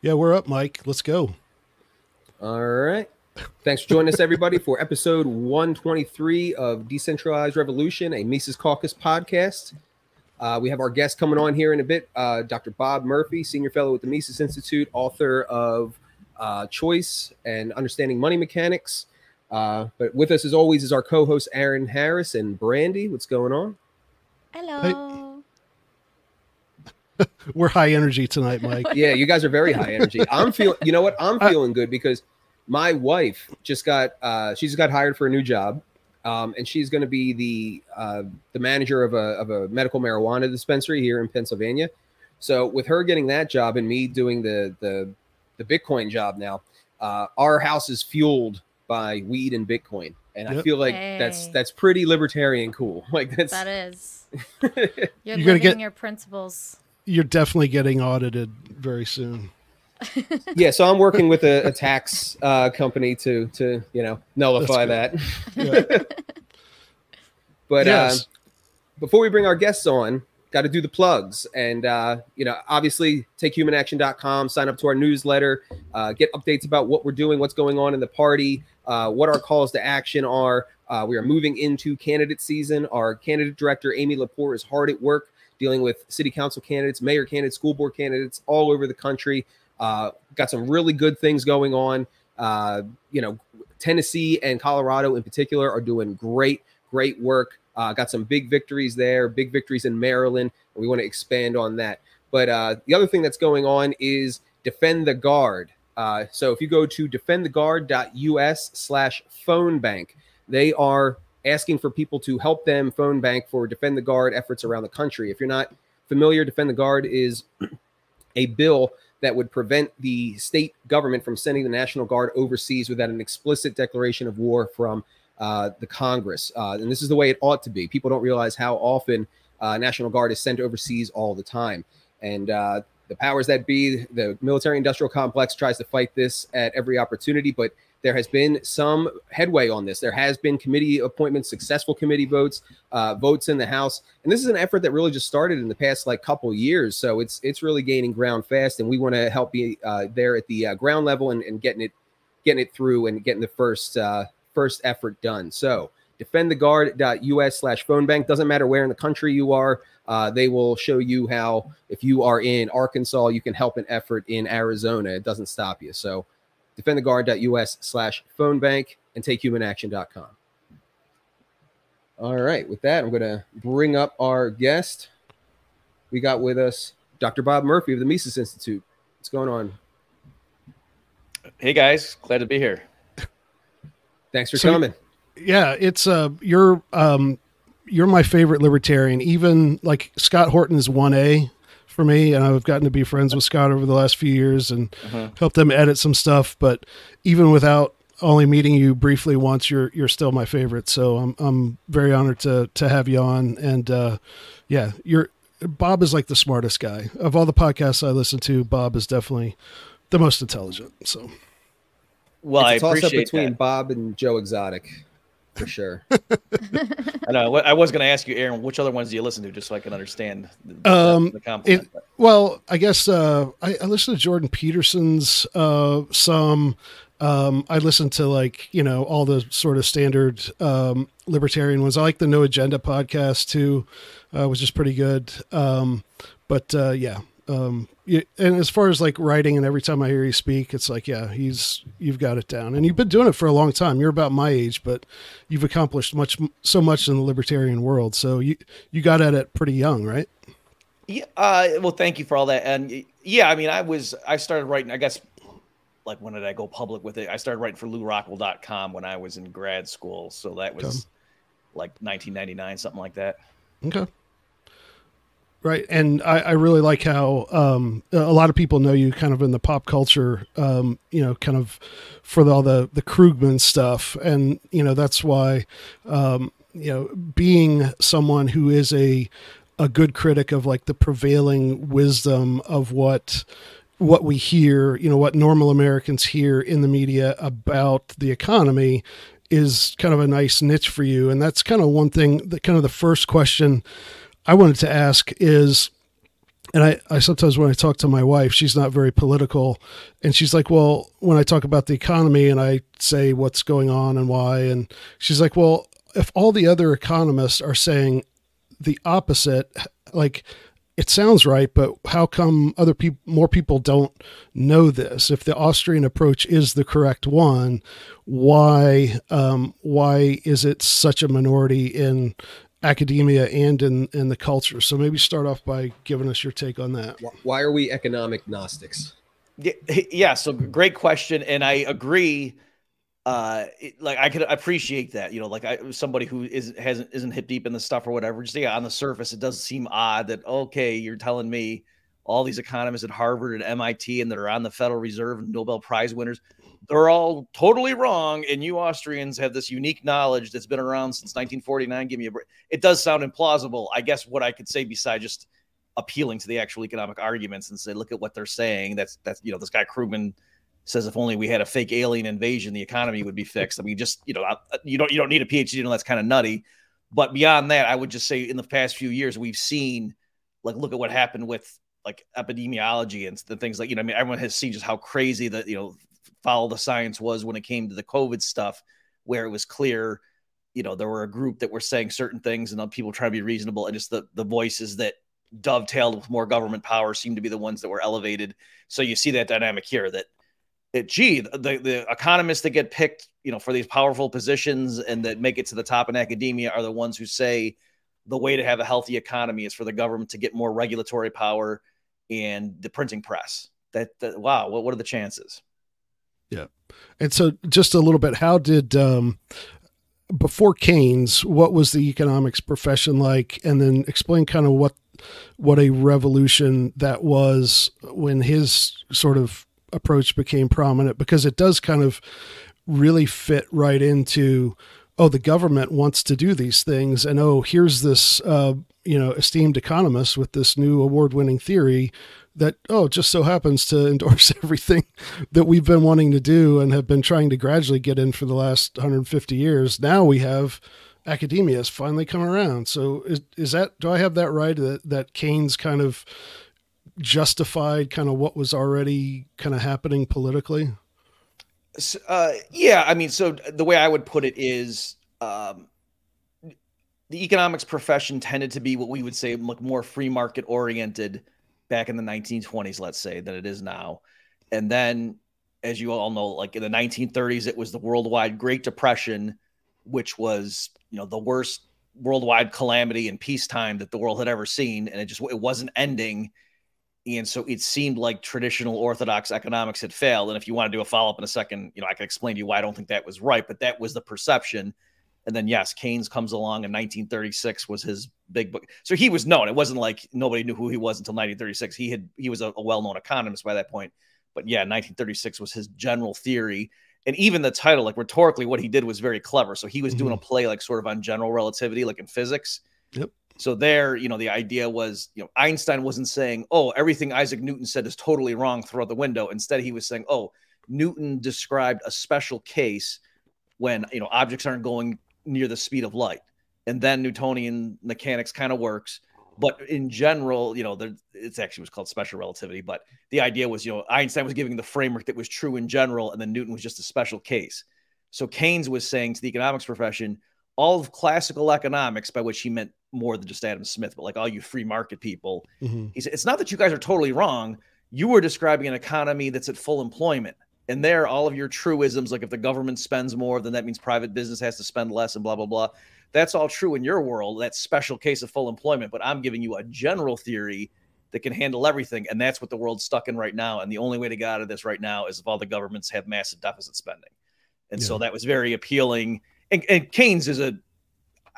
Yeah, we're up, Mike. Let's go. All right. Thanks for joining us, everybody, for episode 123 of Decentralized Revolution, a Mises Caucus podcast. Uh, we have our guest coming on here in a bit, uh, Dr. Bob Murphy, senior fellow at the Mises Institute, author of uh, Choice and Understanding Money Mechanics. Uh, but with us, as always, is our co-host Aaron Harris and Brandi. What's going on? Hello. We're high energy tonight, Mike. Yeah, you guys are very high energy. I'm feeling. You know what? I'm feeling good because my wife just got. Uh, she's got hired for a new job, um, and she's going to be the uh, the manager of a of a medical marijuana dispensary here in Pennsylvania. So with her getting that job and me doing the the the Bitcoin job now, uh, our house is fueled by weed and Bitcoin, and I feel like that's Hey. that's pretty libertarian cool. Like that's That is. You're, You're gonna living get- your principles. You're definitely getting audited very soon. yeah. So I'm working with a, a tax uh, company to to you know nullify that. Yeah. But Yes. uh, before we bring our guests on, got to do the plugs. And, uh, you know, obviously, takehumanaction.com, sign up to our newsletter, uh, get updates about what we're doing, what's going on in the party, uh, what our calls to action are. Uh, we are moving into candidate season. Our candidate director, Amy Lepore, is hard at work dealing with city council candidates, mayor candidates, school board candidates all over the country. Uh, got some really good things going on. Uh, you know, Tennessee and Colorado in particular are doing great, great work. Uh, got some big victories there, big victories in Maryland. And we want to expand on that. But uh, the other thing that's going on is Defend the Guard. Uh, so if you go to defendtheguard.us slash phone bank, they are asking for people to help them phone bank for Defend the Guard efforts around the country. If you're not familiar, Defend the Guard is a bill that would prevent the state government from sending the National Guard overseas without an explicit declaration of war from uh, the Congress. Uh, and this is the way it ought to be. People don't realize how often uh, National Guard is sent overseas all the time. And uh, the powers that be, the military industrial complex tries to fight this at every opportunity, but there has been some headway on this. There has been committee appointments, successful committee votes, uh, votes in the House, and this is an effort that really just started in the past like couple years. So it's it's really gaining ground fast, and we want to help be uh, there at the uh, ground level and, and getting it getting it through and getting the first uh, first effort done. So defendtheguard.us slash phone bank doesn't matter where in the country you are. Uh, they will show you how if you are in Arkansas, you can help an effort in Arizona. It doesn't stop you. So defendtheguard.us slash phone bank and takehumanaction.com. All right. With that, I'm going to bring up our guest. We got with us Dr. Bob Murphy of the Mises Institute. What's going on? Hey guys, glad to be here. Thanks for So- coming. Yeah, it's uh you're um you're my favorite libertarian. Even like Scott Horton is one A for me, and I've gotten to be friends with Scott over the last few years and Uh-huh. helped them edit some stuff. But even without only meeting you briefly once, you're you're still my favorite. So I'm I'm very honored to to have you on. And uh, yeah, you're Bob is like the smartest guy of all the podcasts I listen to. Bob is definitely the most intelligent. So Well, it's a I toss up appreciate between that. Bob and Joe Exotic for sure. I know. I was going to ask you, Aaron, which other ones do you listen to, just so I can understand the, the, Um, the compliment. it- Well, I guess uh, I, I listen to Jordan Peterson's uh, some. Um, I listen to like you know all the sort of standard um, libertarian ones. I like the No Agenda podcast too, uh, which is pretty good. Um, but uh, yeah, um, yeah, and as far as like writing, and every time I hear you speak, it's like yeah, he's you've got it down, and you've been doing it for a long time. You're about my age, but you've accomplished much so much in the libertarian world. So you you got at it pretty young, right? Yeah. Uh, well, thank you for all that. And yeah, I mean, I was I started writing. I guess like when did I go public with it? I started writing for LouRockwell.com when I was in grad school, so that was Okay. like 1999, something like that. Okay. Right. And I, I really like how um, a lot of people know you kind of in the pop culture, um, you know, kind of for the, all the, the Krugman stuff. And, you know, that's why, um, you know, being someone who is a, a good critic of like the prevailing wisdom of what what we hear, you know, what normal Americans hear in the media about the economy is kind of a nice niche for you. And that's kind of one thing that kind of the first question I wanted to ask is and I, I sometimes when I talk to my wife, she's not very political, and she's like, "Well, when I talk about the economy and I say what's going on and why," and she's like, "Well, if all the other economists are saying the opposite, like it sounds right, but how come other people, more people don't know this? If the Austrian approach is the correct one, why, um, why is it such a minority in academia and in, in the culture? So maybe start off by giving us your take on that. Why are we economic Gnostics? Yeah, yeah. So great question, and I agree uh it, like i could appreciate that you know like i somebody who is hasn't isn't hip deep in the stuff or whatever just yeah on the surface it does seem odd that okay you're telling me all these economists at harvard and mit and that are on the federal reserve and nobel prize winners they're all totally wrong and you austrians have this unique knowledge that's been around since 1949 give me a break it does sound implausible i guess what i could say besides just appealing to the actual economic arguments and say look at what they're saying that's that's you know this guy krugman says if only we had a fake alien invasion, the economy would be fixed. I mean, just you know, uh, you don't you don't need a PhD to know that's kind of nutty. But beyond that, I would just say in the past few years, we've seen like look at what happened with like epidemiology and the things like you know, I mean, everyone has seen just how crazy that you know follow the science was when it came to the COVID stuff, where it was clear, you know, there were a group that were saying certain things and people trying to be reasonable, and just the the voices that dovetailed with more government power seem to be the ones that were elevated. So you see that dynamic here that it, gee, the, the economists that get picked, you know, for these powerful positions and that make it to the top in academia are the ones who say the way to have a healthy economy is for the government to get more regulatory power and the printing press. That, that wow, what, what are the chances? Yeah. And so just a little bit, how did um before Keynes, what was the economics profession like? And then explain kind of what what a revolution that was when his sort of approach became prominent because it does kind of really fit right into oh the government wants to do these things and oh here's this uh, you know esteemed economists with this new award-winning theory that oh just so happens to endorse everything that we've been wanting to do and have been trying to gradually get in for the last 150 years now we have academia has finally come around so is, is that do i have that right that that keynes kind of justified kind of what was already kind of happening politically? Uh, yeah, I mean, so the way I would put it is um, the economics profession tended to be what we would say like more free market oriented back in the 1920s, let's say, than it is now. And then, as you all know, like in the 1930s, it was the worldwide Great Depression, which was you know the worst worldwide calamity in peacetime that the world had ever seen, and it just it wasn't ending and so it seemed like traditional orthodox economics had failed. And if you want to do a follow up in a second, you know, I can explain to you why I don't think that was right, but that was the perception. And then yes, Keynes comes along in 1936 was his big book. So he was known. It wasn't like nobody knew who he was until 1936. He had he was a, a well known economist by that point. But yeah, 1936 was his general theory. And even the title, like rhetorically, what he did was very clever. So he was mm-hmm. doing a play like sort of on general relativity, like in physics. Yep. So there, you know, the idea was, you know, Einstein wasn't saying, "Oh, everything Isaac Newton said is totally wrong, throw out the window." Instead, he was saying, "Oh, Newton described a special case when, you know, objects aren't going near the speed of light." And then Newtonian mechanics kind of works, but in general, you know, there, it's actually was called special relativity, but the idea was, you know, Einstein was giving the framework that was true in general and then Newton was just a special case. So Keynes was saying to the economics profession, all of classical economics, by which he meant more than just Adam Smith, but like all you free market people. Mm-hmm. He said, it's not that you guys are totally wrong. You were describing an economy that's at full employment. And there, all of your truisms, like if the government spends more, then that means private business has to spend less and blah, blah, blah. That's all true in your world, that special case of full employment. But I'm giving you a general theory that can handle everything. And that's what the world's stuck in right now. And the only way to get out of this right now is if all the governments have massive deficit spending. And yeah. so that was very appealing. And, and Keynes is a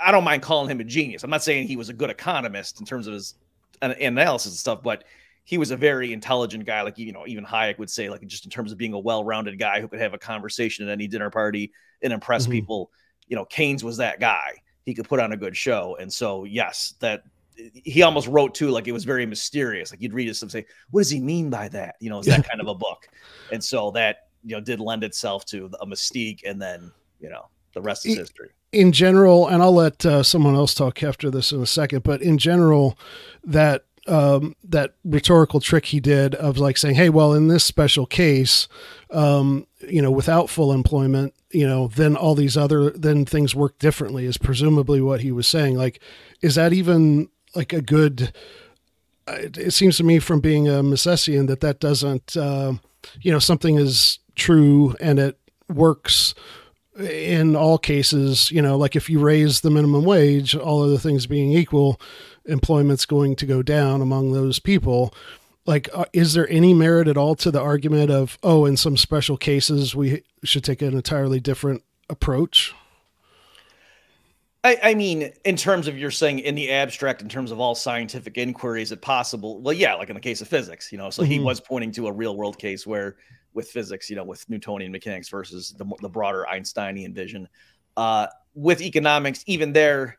I don't mind calling him a genius. I'm not saying he was a good economist in terms of his analysis and stuff, but he was a very intelligent guy. Like, you know, even Hayek would say, like, just in terms of being a well rounded guy who could have a conversation at any dinner party and impress mm-hmm. people. You know, Keynes was that guy. He could put on a good show. And so, yes, that he almost wrote too, like it was very mysterious. Like you'd read it and say, what does he mean by that? You know, it's that kind of a book. And so that, you know, did lend itself to a mystique. And then, you know, the rest is history in general, and I'll let uh, someone else talk after this in a second, but in general, that um, that rhetorical trick he did of like saying, "Hey, well, in this special case, um, you know, without full employment, you know, then all these other then things work differently." Is presumably what he was saying. Like, is that even like a good? It, it seems to me from being a Misesian that that doesn't, uh, you know, something is true and it works in all cases, you know, like if you raise the minimum wage, all other things being equal, employment's going to go down among those people. Like, uh, is there any merit at all to the argument of, oh, in some special cases, we should take an entirely different approach? I, I, mean, in terms of you're saying in the abstract, in terms of all scientific inquiry, is it possible? Well, yeah, like in the case of physics, you know, so mm-hmm. he was pointing to a real world case where with physics, you know, with Newtonian mechanics versus the, the broader Einsteinian vision. Uh, with economics, even there,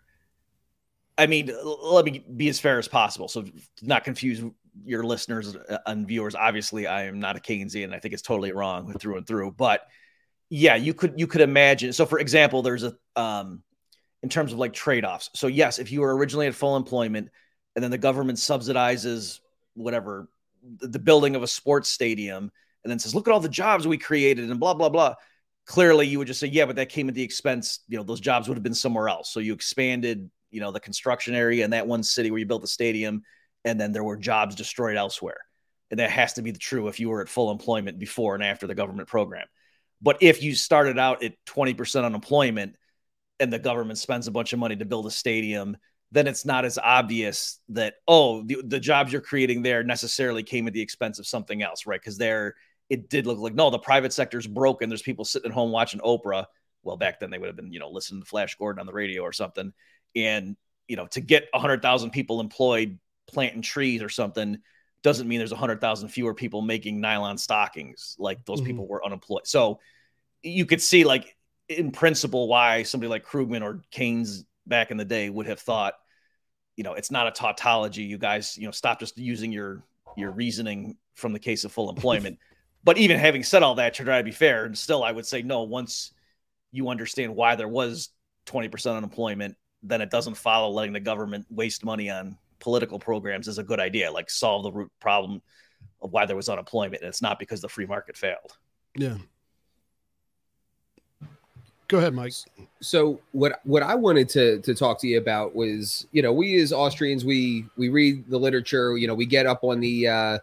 I mean, let me be as fair as possible. So, not confuse your listeners uh, and viewers. Obviously, I am not a Keynesian. I think it's totally wrong through and through. But yeah, you could you could imagine. So, for example, there's a um, in terms of like trade offs. So, yes, if you were originally at full employment, and then the government subsidizes whatever the building of a sports stadium and then says, look at all the jobs we created and blah, blah, blah. Clearly, you would just say, yeah, but that came at the expense. You know, those jobs would have been somewhere else. So you expanded, you know, the construction area in that one city where you built the stadium, and then there were jobs destroyed elsewhere. And that has to be the true if you were at full employment before and after the government program. But if you started out at 20% unemployment and the government spends a bunch of money to build a stadium, then it's not as obvious that, oh, the, the jobs you're creating there necessarily came at the expense of something else, right? Because they're it did look like no, the private sector's broken. There's people sitting at home watching Oprah. Well, back then they would have been, you know, listening to Flash Gordon on the radio or something. And, you know, to get 100,000 people employed planting trees or something doesn't mean there's 100,000 fewer people making nylon stockings. Like those mm-hmm. people were unemployed. So you could see, like, in principle, why somebody like Krugman or Keynes back in the day would have thought, you know, it's not a tautology. You guys, you know, stop just using your your reasoning from the case of full employment. But even having said all that, to try to be fair, and still, I would say no. Once you understand why there was 20% unemployment, then it doesn't follow letting the government waste money on political programs is a good idea. Like solve the root problem of why there was unemployment. And it's not because the free market failed. Yeah. Go ahead, Mike. So what what I wanted to to talk to you about was, you know, we as Austrians, we we read the literature, you know, we get up on the uh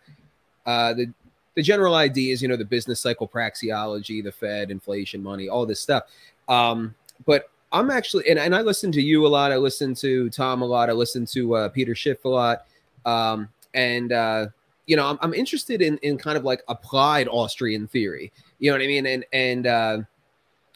uh the the general idea is, you know, the business cycle praxeology, the Fed, inflation, money, all this stuff. Um, but I'm actually, and, and I listen to you a lot. I listen to Tom a lot. I listen to uh, Peter Schiff a lot. Um, and, uh, you know, I'm, I'm interested in, in kind of like applied Austrian theory. You know what I mean? And, and, uh,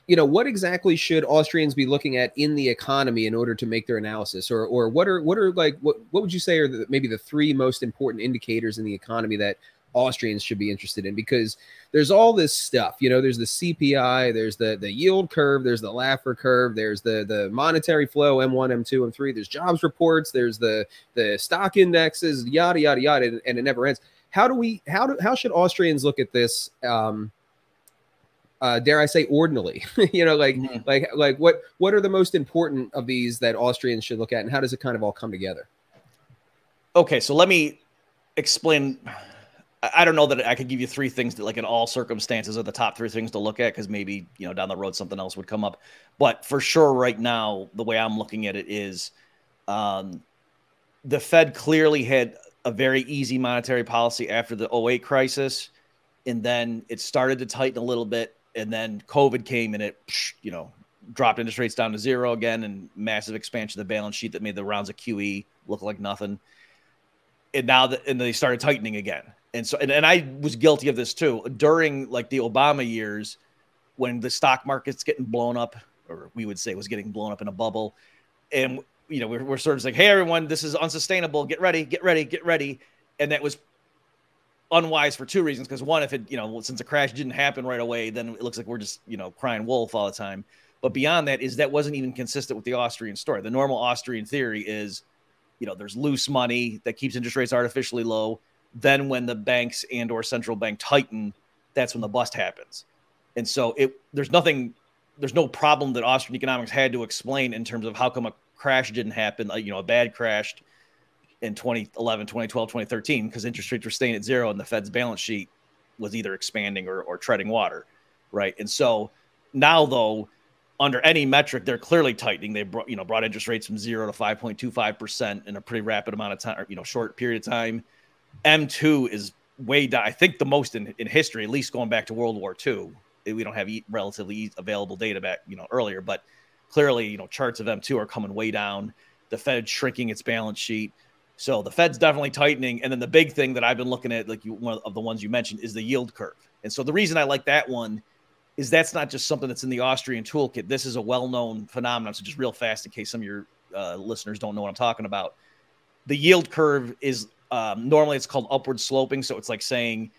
you know, what exactly should Austrians be looking at in the economy in order to make their analysis, or, or what are, what are like, what, what would you say are the, maybe the three most important indicators in the economy that Austrians should be interested in because there's all this stuff. You know, there's the CPI, there's the the yield curve, there's the Laffer curve, there's the the monetary flow M1, M2, M3. There's jobs reports, there's the the stock indexes, yada yada yada, and, and it never ends. How do we how do how should Austrians look at this? Um, uh, dare I say, ordinarily? you know, like mm-hmm. like like what what are the most important of these that Austrians should look at, and how does it kind of all come together? Okay, so let me explain I don't know that I could give you three things that, like, in all circumstances, are the top three things to look at because maybe you know down the road something else would come up. But for sure, right now, the way I'm looking at it is, um, the Fed clearly had a very easy monetary policy after the 08 crisis, and then it started to tighten a little bit, and then COVID came and it, you know, dropped interest rates down to zero again, and massive expansion of the balance sheet that made the rounds of QE look like nothing. And now that and they started tightening again and so and, and I was guilty of this too during like the Obama years when the stock market's getting blown up, or we would say was getting blown up in a bubble, and you know we're, we're sort of like, hey everyone, this is unsustainable. Get ready, get ready, get ready, and that was unwise for two reasons. Because one, if it you know since the crash didn't happen right away, then it looks like we're just you know crying wolf all the time. But beyond that, is that wasn't even consistent with the Austrian story. The normal Austrian theory is, you know, there's loose money that keeps interest rates artificially low then when the banks and or central bank tighten, that's when the bust happens. And so it there's nothing there's no problem that Austrian economics had to explain in terms of how come a crash didn't happen, uh, you know, a bad crash in 2011, 2012, 2013 because interest rates were staying at zero and the Fed's balance sheet was either expanding or, or treading water, right? And so now, though, under any metric, they're clearly tightening. They brought you know brought interest rates from zero to 5.25 percent in a pretty rapid amount of time, or, you know, short period of time. M2 is way down. I think the most in, in history, at least going back to World War II. We don't have e- relatively available data back you know earlier, but clearly you know charts of M2 are coming way down. The Fed shrinking its balance sheet. So the Fed's definitely tightening. And then the big thing that I've been looking at, like you, one of the ones you mentioned, is the yield curve. And so the reason I like that one is that's not just something that's in the Austrian toolkit. This is a well-known phenomenon. So just real fast, in case some of your uh, listeners don't know what I'm talking about, the yield curve is um, normally it's called upward sloping. So it's like saying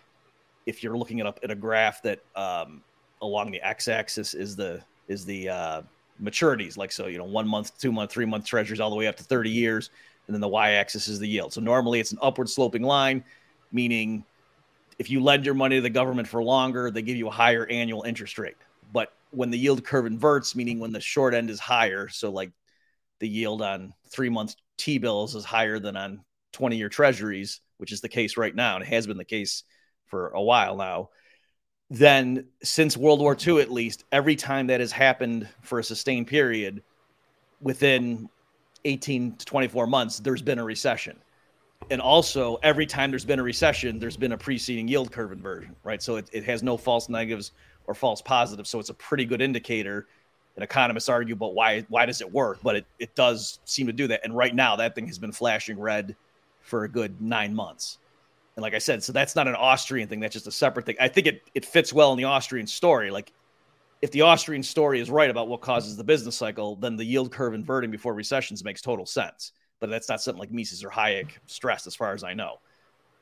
if you're looking at a, at a graph that um, along the x-axis is the is the uh, maturities, like so you know one month, two month, three month treasuries all the way up to 30 years and then the y-axis is the yield. So normally it's an upward sloping line, meaning if you lend your money to the government for longer, they give you a higher annual interest rate. But when the yield curve inverts, meaning when the short end is higher, so like the yield on three month T bills is higher than on 20 year treasuries, which is the case right now, and it has been the case for a while now. Then, since World War II, at least, every time that has happened for a sustained period, within 18 to 24 months, there's been a recession. And also, every time there's been a recession, there's been a preceding yield curve inversion, right? So it, it has no false negatives or false positives. So it's a pretty good indicator. And economists argue but why why does it work, but it, it does seem to do that. And right now, that thing has been flashing red for a good nine months. And like I said, so that's not an Austrian thing. That's just a separate thing. I think it, it fits well in the Austrian story. Like if the Austrian story is right about what causes the business cycle, then the yield curve inverting before recessions makes total sense. But that's not something like Mises or Hayek stressed, as far as I know.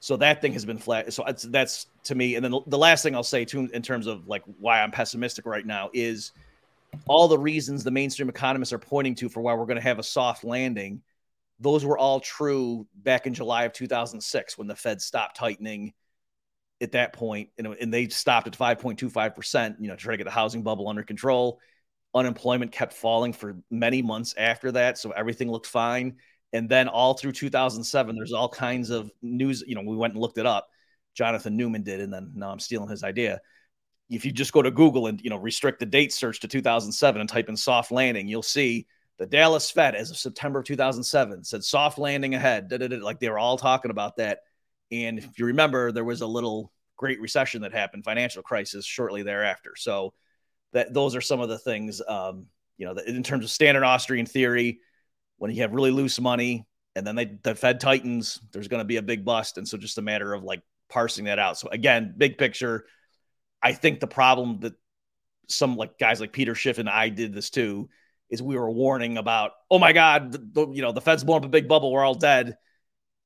So that thing has been flat. So that's, to me. And then the last thing I'll say in terms of like why I'm pessimistic right now, is all the reasons the mainstream economists are pointing to for why we're going to have a soft landing. Those were all true back in July of 2006 when the Fed stopped tightening at that point, know, and they stopped at 5.25%, you know, to try to get the housing bubble under control. Unemployment kept falling for many months after that. So everything looked fine. And then all through 2007, there's all kinds of news. You know, we went and looked it up. Jonathan Newman did, and then now I'm stealing his idea. If you just go to Google and you know restrict the date search to 2007 and type in soft landing, you'll see the Dallas Fed as of September of 2007 said soft landing ahead. Like they were all talking about that and if you remember, there was a little great recession that happened, financial crisis shortly thereafter. So that those are some of the things, um, you know, in terms of standard Austrian theory, when you have really loose money and then they, the Fed tightens, there's going to be a big bust. And so just a matter of like parsing that out. So again, big picture, I think the problem that some like guys like Peter Schiff and I did this too is we were warning about, oh my God, the, the, you know, the Fed's blowing up a big bubble, we're all dead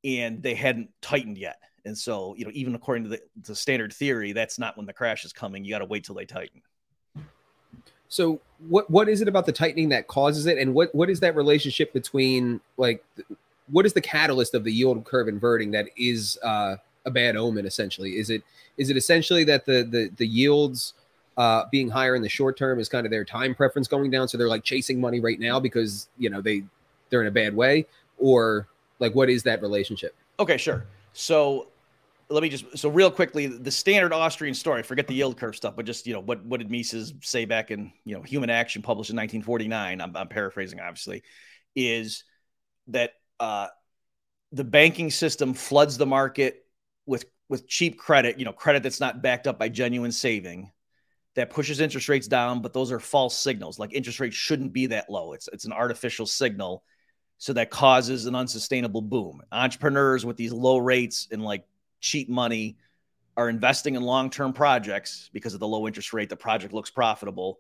and they hadn't tightened yet. And so, you know, even according to the, the standard theory, that's not when the crash is coming. You got to wait till they tighten. So, what what is it about the tightening that causes it, and what what is that relationship between like what is the catalyst of the yield curve inverting that is uh, a bad omen? Essentially, is it is it essentially that the the the yields uh, being higher in the short term is kind of their time preference going down, so they're like chasing money right now because you know they they're in a bad way, or like, what is that relationship? Okay, sure. So let me just so real quickly the standard Austrian story. Forget the yield curve stuff, but just you know what what did Mises say back in you know Human Action, published in 1949? I'm, I'm paraphrasing, obviously, is that uh, the banking system floods the market with with cheap credit, you know, credit that's not backed up by genuine saving, that pushes interest rates down. But those are false signals. Like interest rates shouldn't be that low. It's it's an artificial signal so that causes an unsustainable boom. Entrepreneurs with these low rates and like cheap money are investing in long-term projects because of the low interest rate. The project looks profitable,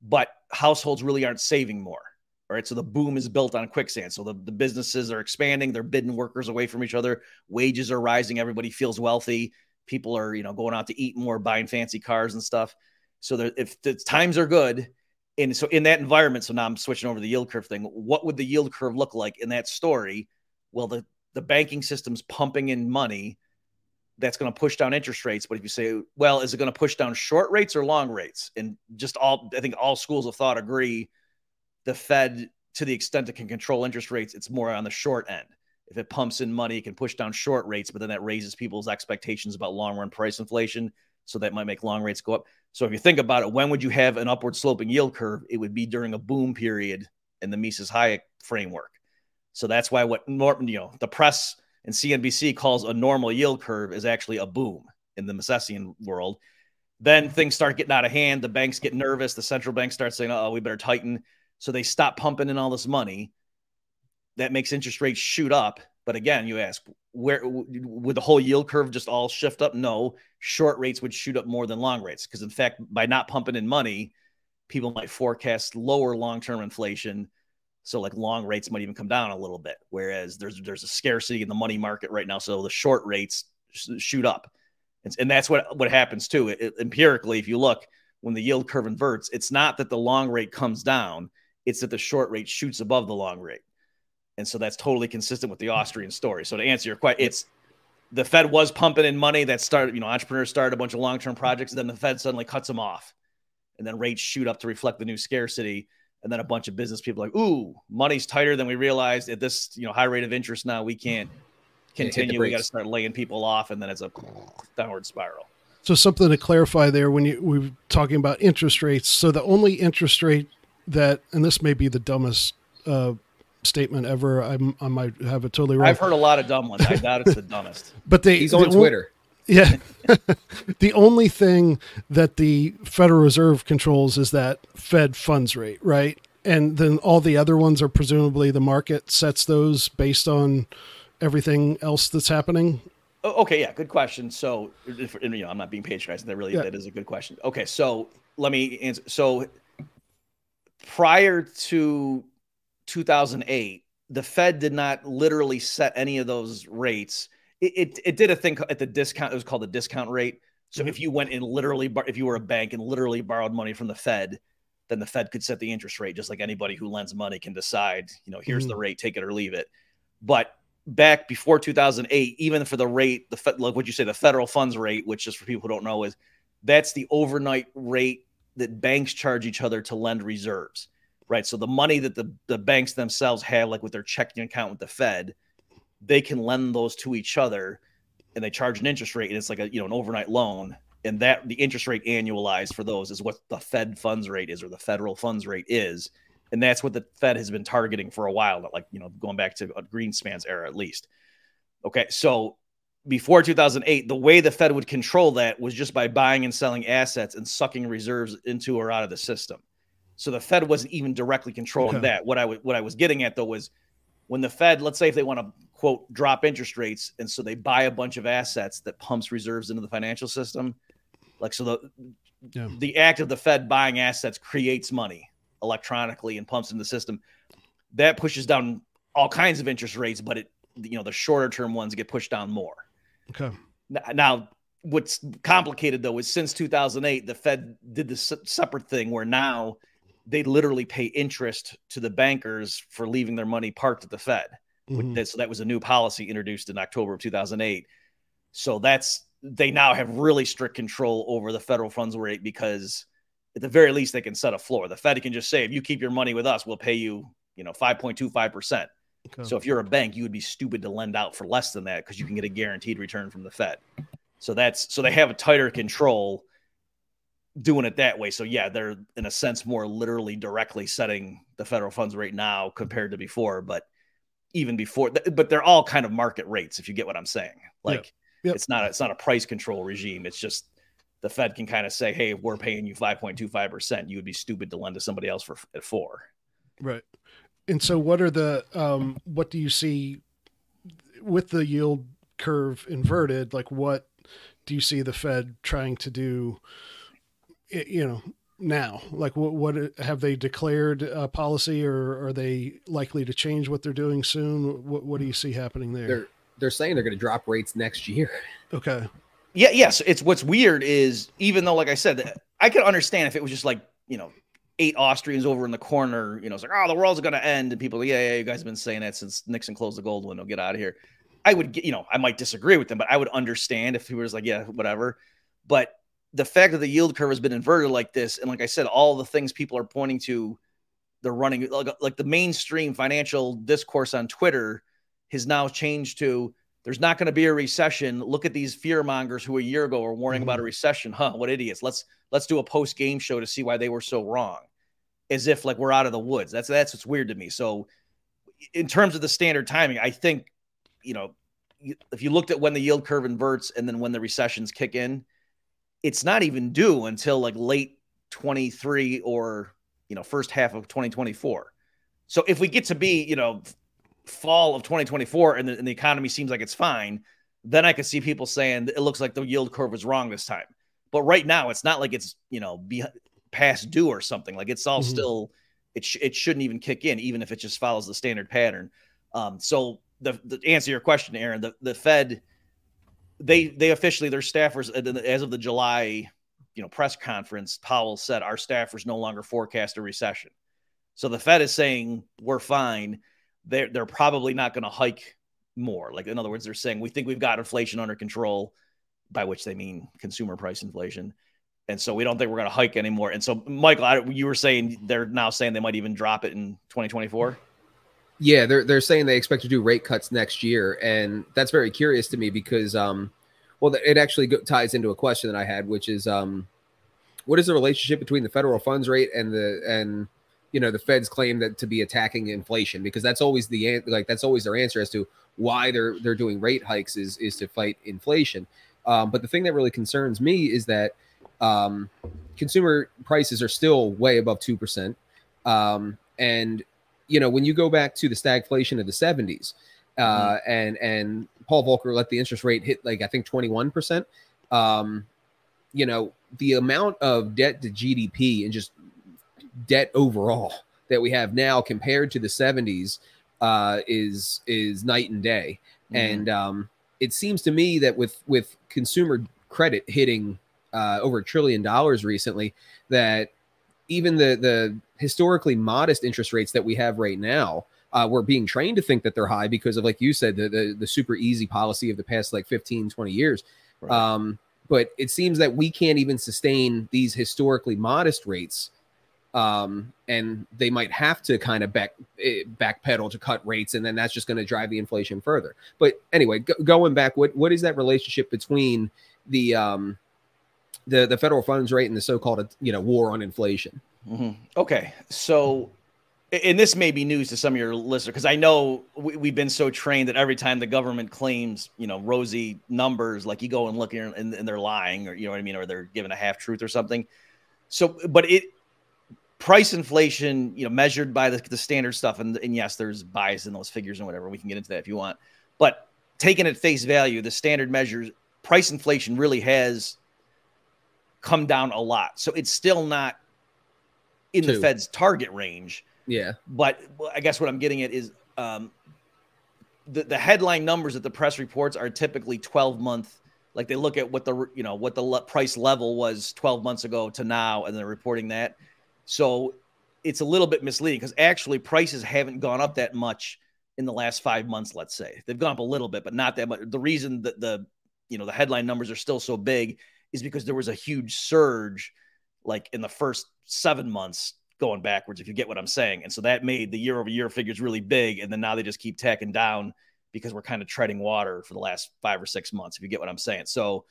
but households really aren't saving more. All right. So the boom is built on quicksand. So the, the businesses are expanding, they're bidding workers away from each other, wages are rising, everybody feels wealthy. People are, you know, going out to eat more, buying fancy cars and stuff. So if the times are good, and so in that environment, so now I'm switching over the yield curve thing. What would the yield curve look like in that story? Well, the the banking system's pumping in money that's going to push down interest rates. But if you say, well, is it going to push down short rates or long rates? And just all, I think all schools of thought agree the Fed, to the extent it can control interest rates, it's more on the short end. If it pumps in money, it can push down short rates, but then that raises people's expectations about long run price inflation. So that might make long rates go up. So if you think about it, when would you have an upward sloping yield curve? It would be during a boom period in the Mises Hayek framework. So that's why what Norton, you know, the press and CNBC calls a normal yield curve is actually a boom in the Misesian world. Then things start getting out of hand. The banks get nervous. The central bank starts saying, oh, we better tighten. So they stop pumping in all this money. That makes interest rates shoot up. But again, you ask, where would the whole yield curve just all shift up? No, short rates would shoot up more than long rates. Because in fact, by not pumping in money, people might forecast lower long term inflation. So like long rates might even come down a little bit. Whereas there's there's a scarcity in the money market right now. So the short rates shoot up. And, and that's what, what happens too. It, it, empirically, if you look, when the yield curve inverts, it's not that the long rate comes down, it's that the short rate shoots above the long rate. And so that's totally consistent with the Austrian story. So to answer your question, it's the Fed was pumping in money that started, you know, entrepreneurs started a bunch of long term projects, and then the Fed suddenly cuts them off. And then rates shoot up to reflect the new scarcity. And then a bunch of business people like, ooh, money's tighter than we realized at this, you know, high rate of interest now. We can't continue. We got to start laying people off, and then it's a downward spiral. So something to clarify there when you we were talking about interest rates. So the only interest rate that, and this may be the dumbest uh, statement ever. I'm, i might have it totally wrong. I've heard a lot of dumb ones. I doubt it's the dumbest. But they, he's on Twitter. yeah. the only thing that the Federal Reserve controls is that Fed funds rate, right? And then all the other ones are presumably the market sets those based on everything else that's happening? Oh, okay, yeah, good question. So, if, you know, I'm not being patronizing. That really, yeah. that is a good question. Okay, so let me answer. So, prior to 2008, the Fed did not literally set any of those rates. It, it, it did a thing at the discount. It was called the discount rate. So, mm-hmm. if you went and literally, if you were a bank and literally borrowed money from the Fed, then the Fed could set the interest rate, just like anybody who lends money can decide. You know, here's mm-hmm. the rate, take it or leave it. But back before 2008, even for the rate, the Fed, like what you say, the federal funds rate, which just for people who don't know is that's the overnight rate that banks charge each other to lend reserves, right? So the money that the, the banks themselves have, like with their checking account with the Fed, they can lend those to each other and they charge an interest rate and it's like a, you know, an overnight loan. And that the interest rate annualized for those is what the Fed funds rate is or the federal funds rate is and that's what the Fed has been targeting for a while, like you know, going back to Greenspan's era at least. Okay, so before 2008, the way the Fed would control that was just by buying and selling assets and sucking reserves into or out of the system. So the Fed wasn't even directly controlling okay. that. What I was what I was getting at though was when the Fed, let's say if they want to quote drop interest rates, and so they buy a bunch of assets that pumps reserves into the financial system, like so the yeah. the act of the Fed buying assets creates money electronically and pumps in the system, that pushes down all kinds of interest rates, but it you know the shorter term ones get pushed down more. Okay. Now, what's complicated though is since 2008, the Fed did this separate thing where now they literally pay interest to the bankers for leaving their money parked at the Fed. Mm-hmm. So that was a new policy introduced in October of 2008. So that's they now have really strict control over the federal funds rate because at the very least, they can set a floor. The Fed can just say, if you keep your money with us, we'll pay you, you know, 5.25%. Okay. So if you're a bank, you would be stupid to lend out for less than that because you can get a guaranteed return from the Fed. So that's so they have a tighter control doing it that way. So yeah, they're in a sense more literally directly setting the federal funds rate now compared to before, but even before but they're all kind of market rates if you get what I'm saying. Like yep. Yep. it's not a, it's not a price control regime. It's just the Fed can kind of say, "Hey, we're paying you 5.25 percent. You would be stupid to lend to somebody else for at four. Right. And so, what are the um, what do you see with the yield curve inverted? Like, what do you see the Fed trying to do? You know, now, like, what what have they declared a policy, or are they likely to change what they're doing soon? What what do you see happening there? They're they're saying they're going to drop rates next year. Okay yeah, yes. It's what's weird is even though, like I said, I could understand if it was just like you know eight Austrians over in the corner, you know, it's like oh the world's gonna end, and people, yeah, yeah, you guys have been saying that since Nixon closed the gold window, get out of here. I would, you know, I might disagree with them, but I would understand if he was like, yeah, whatever. But the fact that the yield curve has been inverted like this, and like I said, all the things people are pointing to, they're running like, like the mainstream financial discourse on Twitter has now changed to there's not going to be a recession. Look at these fear mongers who a year ago were warning about a mm-hmm. recession. Huh? What idiots? Let's let's do a post game show to see why they were so wrong, as if like we're out of the woods. That's that's what's weird to me. So, in terms of the standard timing, I think you know if you looked at when the yield curve inverts and then when the recessions kick in, it's not even due until like late 23 or you know first half of 2024. So if we get to be you know fall of 2024 and the, and the economy seems like it's fine, then I could see people saying it looks like the yield curve was wrong this time. But right now, it's not like it's you know be, past due or something. Like it's all mm-hmm. still it sh- it shouldn't even kick in, even if it just follows the standard pattern. Um, so the, the answer your question, Aaron, the the Fed they they officially their staffers uh, as of the July you know press conference, Powell said our staffers no longer forecast a recession. So the Fed is saying we're fine. They're they're probably not going to hike more. Like in other words, they're saying we think we've got inflation under control, by which they mean consumer price inflation. And so we don't think we're going to hike anymore. And so, Michael, I, you were saying they're now saying they might even drop it in 2024. Yeah, they're they're saying they expect to do rate cuts next year, and that's very curious to me because, um, well, it actually ties into a question that I had, which is, um, what is the relationship between the federal funds rate and the and you know the Fed's claim that to be attacking inflation because that's always the like that's always their answer as to why they're they're doing rate hikes is is to fight inflation. Um, but the thing that really concerns me is that um, consumer prices are still way above two percent, um, and you know when you go back to the stagflation of the seventies, uh, mm-hmm. and and Paul Volcker let the interest rate hit like I think twenty one percent. Um, you know the amount of debt to GDP and just debt overall that we have now compared to the 70s uh, is is night and day. Mm-hmm. And um, it seems to me that with with consumer credit hitting uh, over a trillion dollars recently, that even the the historically modest interest rates that we have right now, uh, we're being trained to think that they're high because of like you said the, the, the super easy policy of the past like 15 20 years right. um, but it seems that we can't even sustain these historically modest rates um, and they might have to kind of back eh, backpedal to cut rates, and then that's just going to drive the inflation further. But anyway, go, going back, what what is that relationship between the um, the the federal funds rate and the so-called you know war on inflation? Mm-hmm. Okay, so and this may be news to some of your listeners because I know we, have been so trained that every time the government claims, you know, rosy numbers, like you go and look and, and they're lying, or you know what I mean, or they're giving a half truth or something. So, but it price inflation, you know, measured by the, the standard stuff, and, and yes, there's bias in those figures and whatever. We can get into that if you want, but taken at face value, the standard measures price inflation really has come down a lot. So it's still not in Two. the Fed's target range. Yeah, but I guess what I'm getting at is um, the the headline numbers that the press reports are typically 12 month. Like they look at what the you know what the le- price level was 12 months ago to now, and they're reporting that so it's a little bit misleading because actually prices haven't gone up that much in the last five months, let's say. They've gone up a little bit, but not that much. The reason that the you know the headline numbers are still so big is because there was a huge surge like in the first seven months going backwards, if you get what I'm saying. And so that made the year over year figures really big. And then now they just keep tacking down because we're kind of treading water for the last five or six months, if you get what I'm saying. So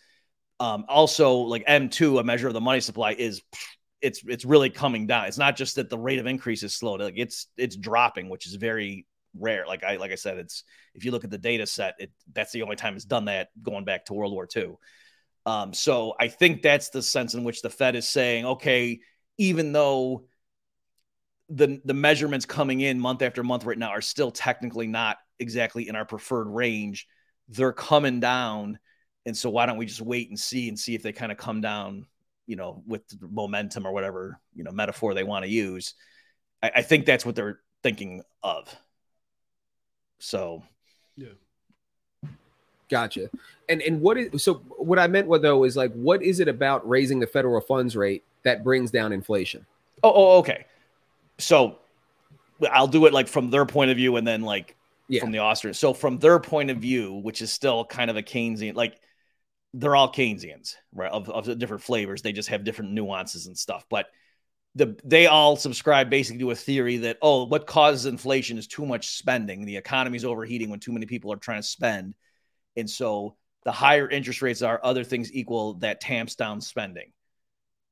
um, also like M2, a measure of the money supply is it's it's really coming down. It's not just that the rate of increase is slow; like it's it's dropping, which is very rare. Like I like I said, it's if you look at the data set, it that's the only time it's done that going back to World War II. Um, so I think that's the sense in which the Fed is saying, okay, even though the the measurements coming in month after month right now are still technically not exactly in our preferred range, they're coming down. And so why don't we just wait and see and see if they kind of come down you know, with momentum or whatever, you know, metaphor they want to use. I, I think that's what they're thinking of. So, yeah. Gotcha. And and what is so what I meant though is like what is it about raising the federal funds rate that brings down inflation? Oh, oh okay. So I'll do it like from their point of view and then like yeah. from the Austrian. So from their point of view, which is still kind of a Keynesian, like they're all Keynesians, right? Of, of different flavors. They just have different nuances and stuff. But the they all subscribe basically to a theory that oh what causes inflation is too much spending the economy's overheating when too many people are trying to spend and so the higher interest rates are other things equal that tamps down spending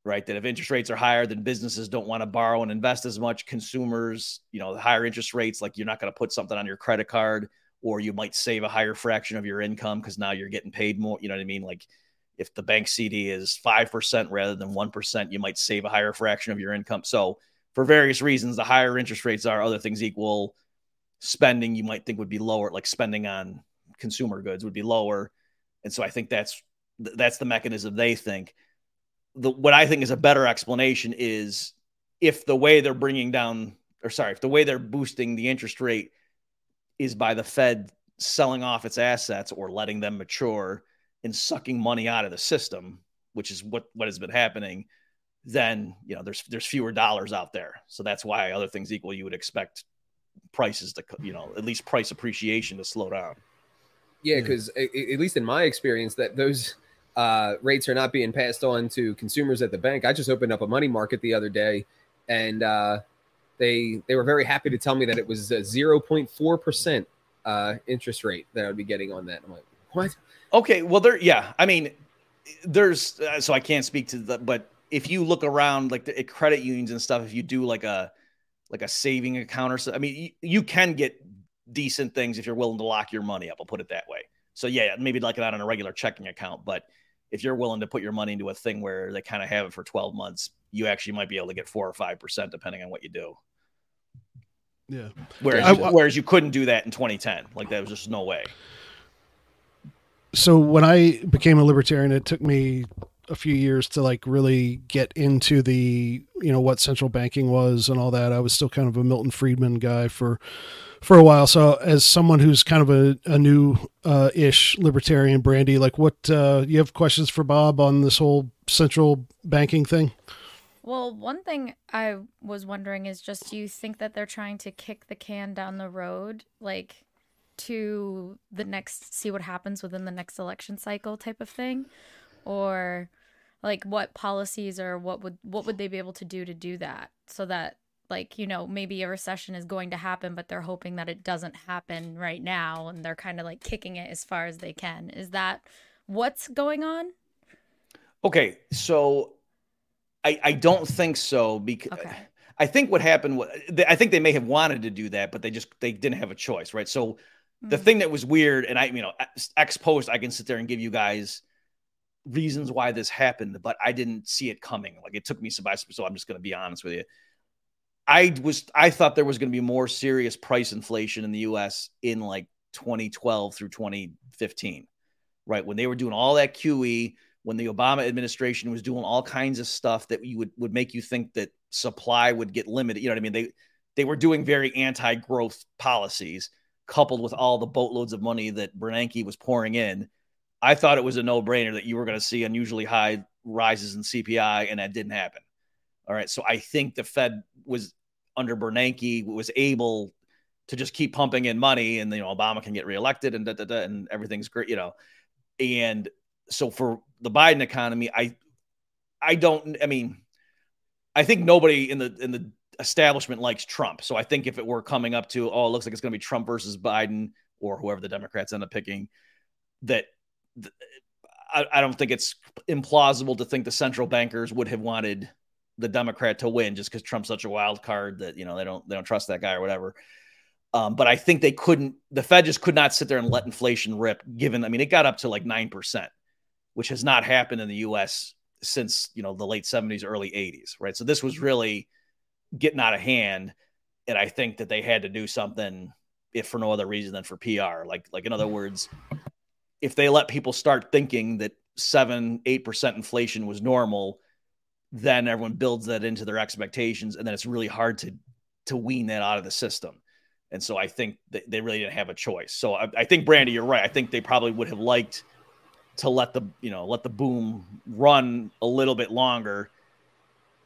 right? That if interest rates are higher then businesses don't want to borrow and invest as much. Consumers you know the higher interest rates like you're not going to put something on your credit card or you might save a higher fraction of your income because now you're getting paid more you know what i mean? Like if the bank CD is 5% rather than 1%, you might save a higher fraction of your income. So, for various reasons, the higher interest rates are, other things equal, spending you might think would be lower, like spending on consumer goods would be lower. And so I think that's that's the mechanism they think. The what I think is a better explanation is if the way they're bringing down or sorry, if the way they're boosting the interest rate is by the Fed selling off its assets or letting them mature, and sucking money out of the system, which is what what has been happening, then you know there's there's fewer dollars out there. So that's why other things equal, you would expect prices to you know at least price appreciation to slow down. Yeah, because at least in my experience, that those uh, rates are not being passed on to consumers at the bank. I just opened up a money market the other day, and uh, they they were very happy to tell me that it was a zero point four percent uh, interest rate that I would be getting on that. I'm like, what? Okay, well, there, yeah. I mean, there's uh, so I can't speak to the, but if you look around like the credit unions and stuff, if you do like a like a saving account or so, I mean, you, you can get decent things if you're willing to lock your money up. I'll put it that way. So yeah, maybe like not on a regular checking account, but if you're willing to put your money into a thing where they kind of have it for 12 months, you actually might be able to get four or five percent depending on what you do. Yeah. Whereas, I, whereas you couldn't do that in 2010. Like that was just no way so when I became a libertarian, it took me a few years to like really get into the you know what central banking was and all that. I was still kind of a Milton Friedman guy for for a while. So as someone who's kind of a, a new uh, ish libertarian, Brandi, like what uh, you have questions for Bob on this whole central banking thing? Well, one thing I was wondering is just do you think that they're trying to kick the can down the road? Like to the next see what happens within the next election cycle type of thing or like what policies or what would what would they be able to do to do that so that like you know maybe a recession is going to happen but they're hoping that it doesn't happen right now and they're kind of like kicking it as far as they can is that what's going on okay so i i don't think so because okay. i think what happened was i think they may have wanted to do that but they just they didn't have a choice right so the mm. thing that was weird, and I, you know, ex post, I can sit there and give you guys reasons why this happened, but I didn't see it coming. Like it took me by surprise. So I'm just going to be honest with you. I was, I thought there was going to be more serious price inflation in the U.S. in like 2012 through 2015, right? When they were doing all that QE, when the Obama administration was doing all kinds of stuff that you would would make you think that supply would get limited. You know what I mean? They they were doing very anti-growth policies coupled with all the boatloads of money that Bernanke was pouring in, I thought it was a no brainer that you were going to see unusually high rises in CPI, and that didn't happen. All right. So I think the Fed was under Bernanke was able to just keep pumping in money, and you know Obama can get reelected, and da, da, da, and everything's great, you know. And so for the Biden economy, I I don't. I mean, I think nobody in the in the establishment likes Trump. So I think if it were coming up to, oh, it looks like it's going to be Trump versus Biden or whoever the Democrats end up picking, that th- I, I, don't think it's implausible to think the central bankers would have wanted the Democrat to win just because Trump's such a wild card that you know they don't they don't trust that guy or whatever. Um, but I think they couldn't. The Fed just could not sit there and let inflation rip. Given, I mean, it got up to like nine percent, which has not happened in the U.S. since you know the late '70s, early '80s, right? So this was really getting out of hand. And I think that they had to do something, if for no other reason than for PR. Like, like in other words, if they let people start thinking that seven, eight percent inflation was normal, then everyone builds that into their expectations, and then it's really hard to to wean that out of the system. And so I think they really didn't have a choice. So I, I think Brandi, you're right. I think they probably would have liked to let the you know let the boom run a little bit longer,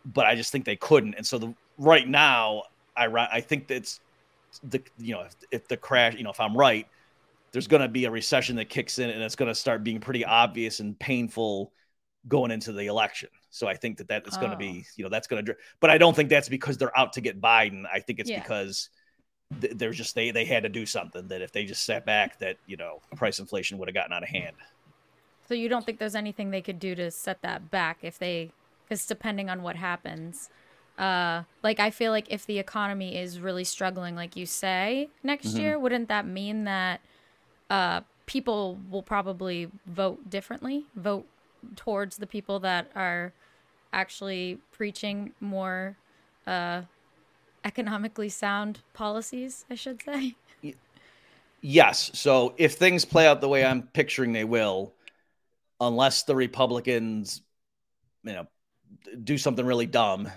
but I just think they couldn't. And so the right now, I I think that's the you know if, if the crash you know if I'm right, there's going to be a recession that kicks in and it's going to start being pretty obvious and painful going into the election. So I think that that is going to Oh. be, you know, that's going to. But I don't think that's because they're out to get Biden. I think it's Yeah. because th- they're just they they had to do something that if they just sat back, that you know, price inflation would have gotten out of hand. So you don't think there's anything they could do to set that back if they, because depending on what happens, uh, like I feel like if the economy is really struggling, like you say next Mhm. year, wouldn't that mean that uh, people will probably vote differently, vote towards the people that are actually preaching more uh, economically sound policies? I should say. Yes. So if things play out the way I'm picturing they will, unless the Republicans, you know, do something really dumb,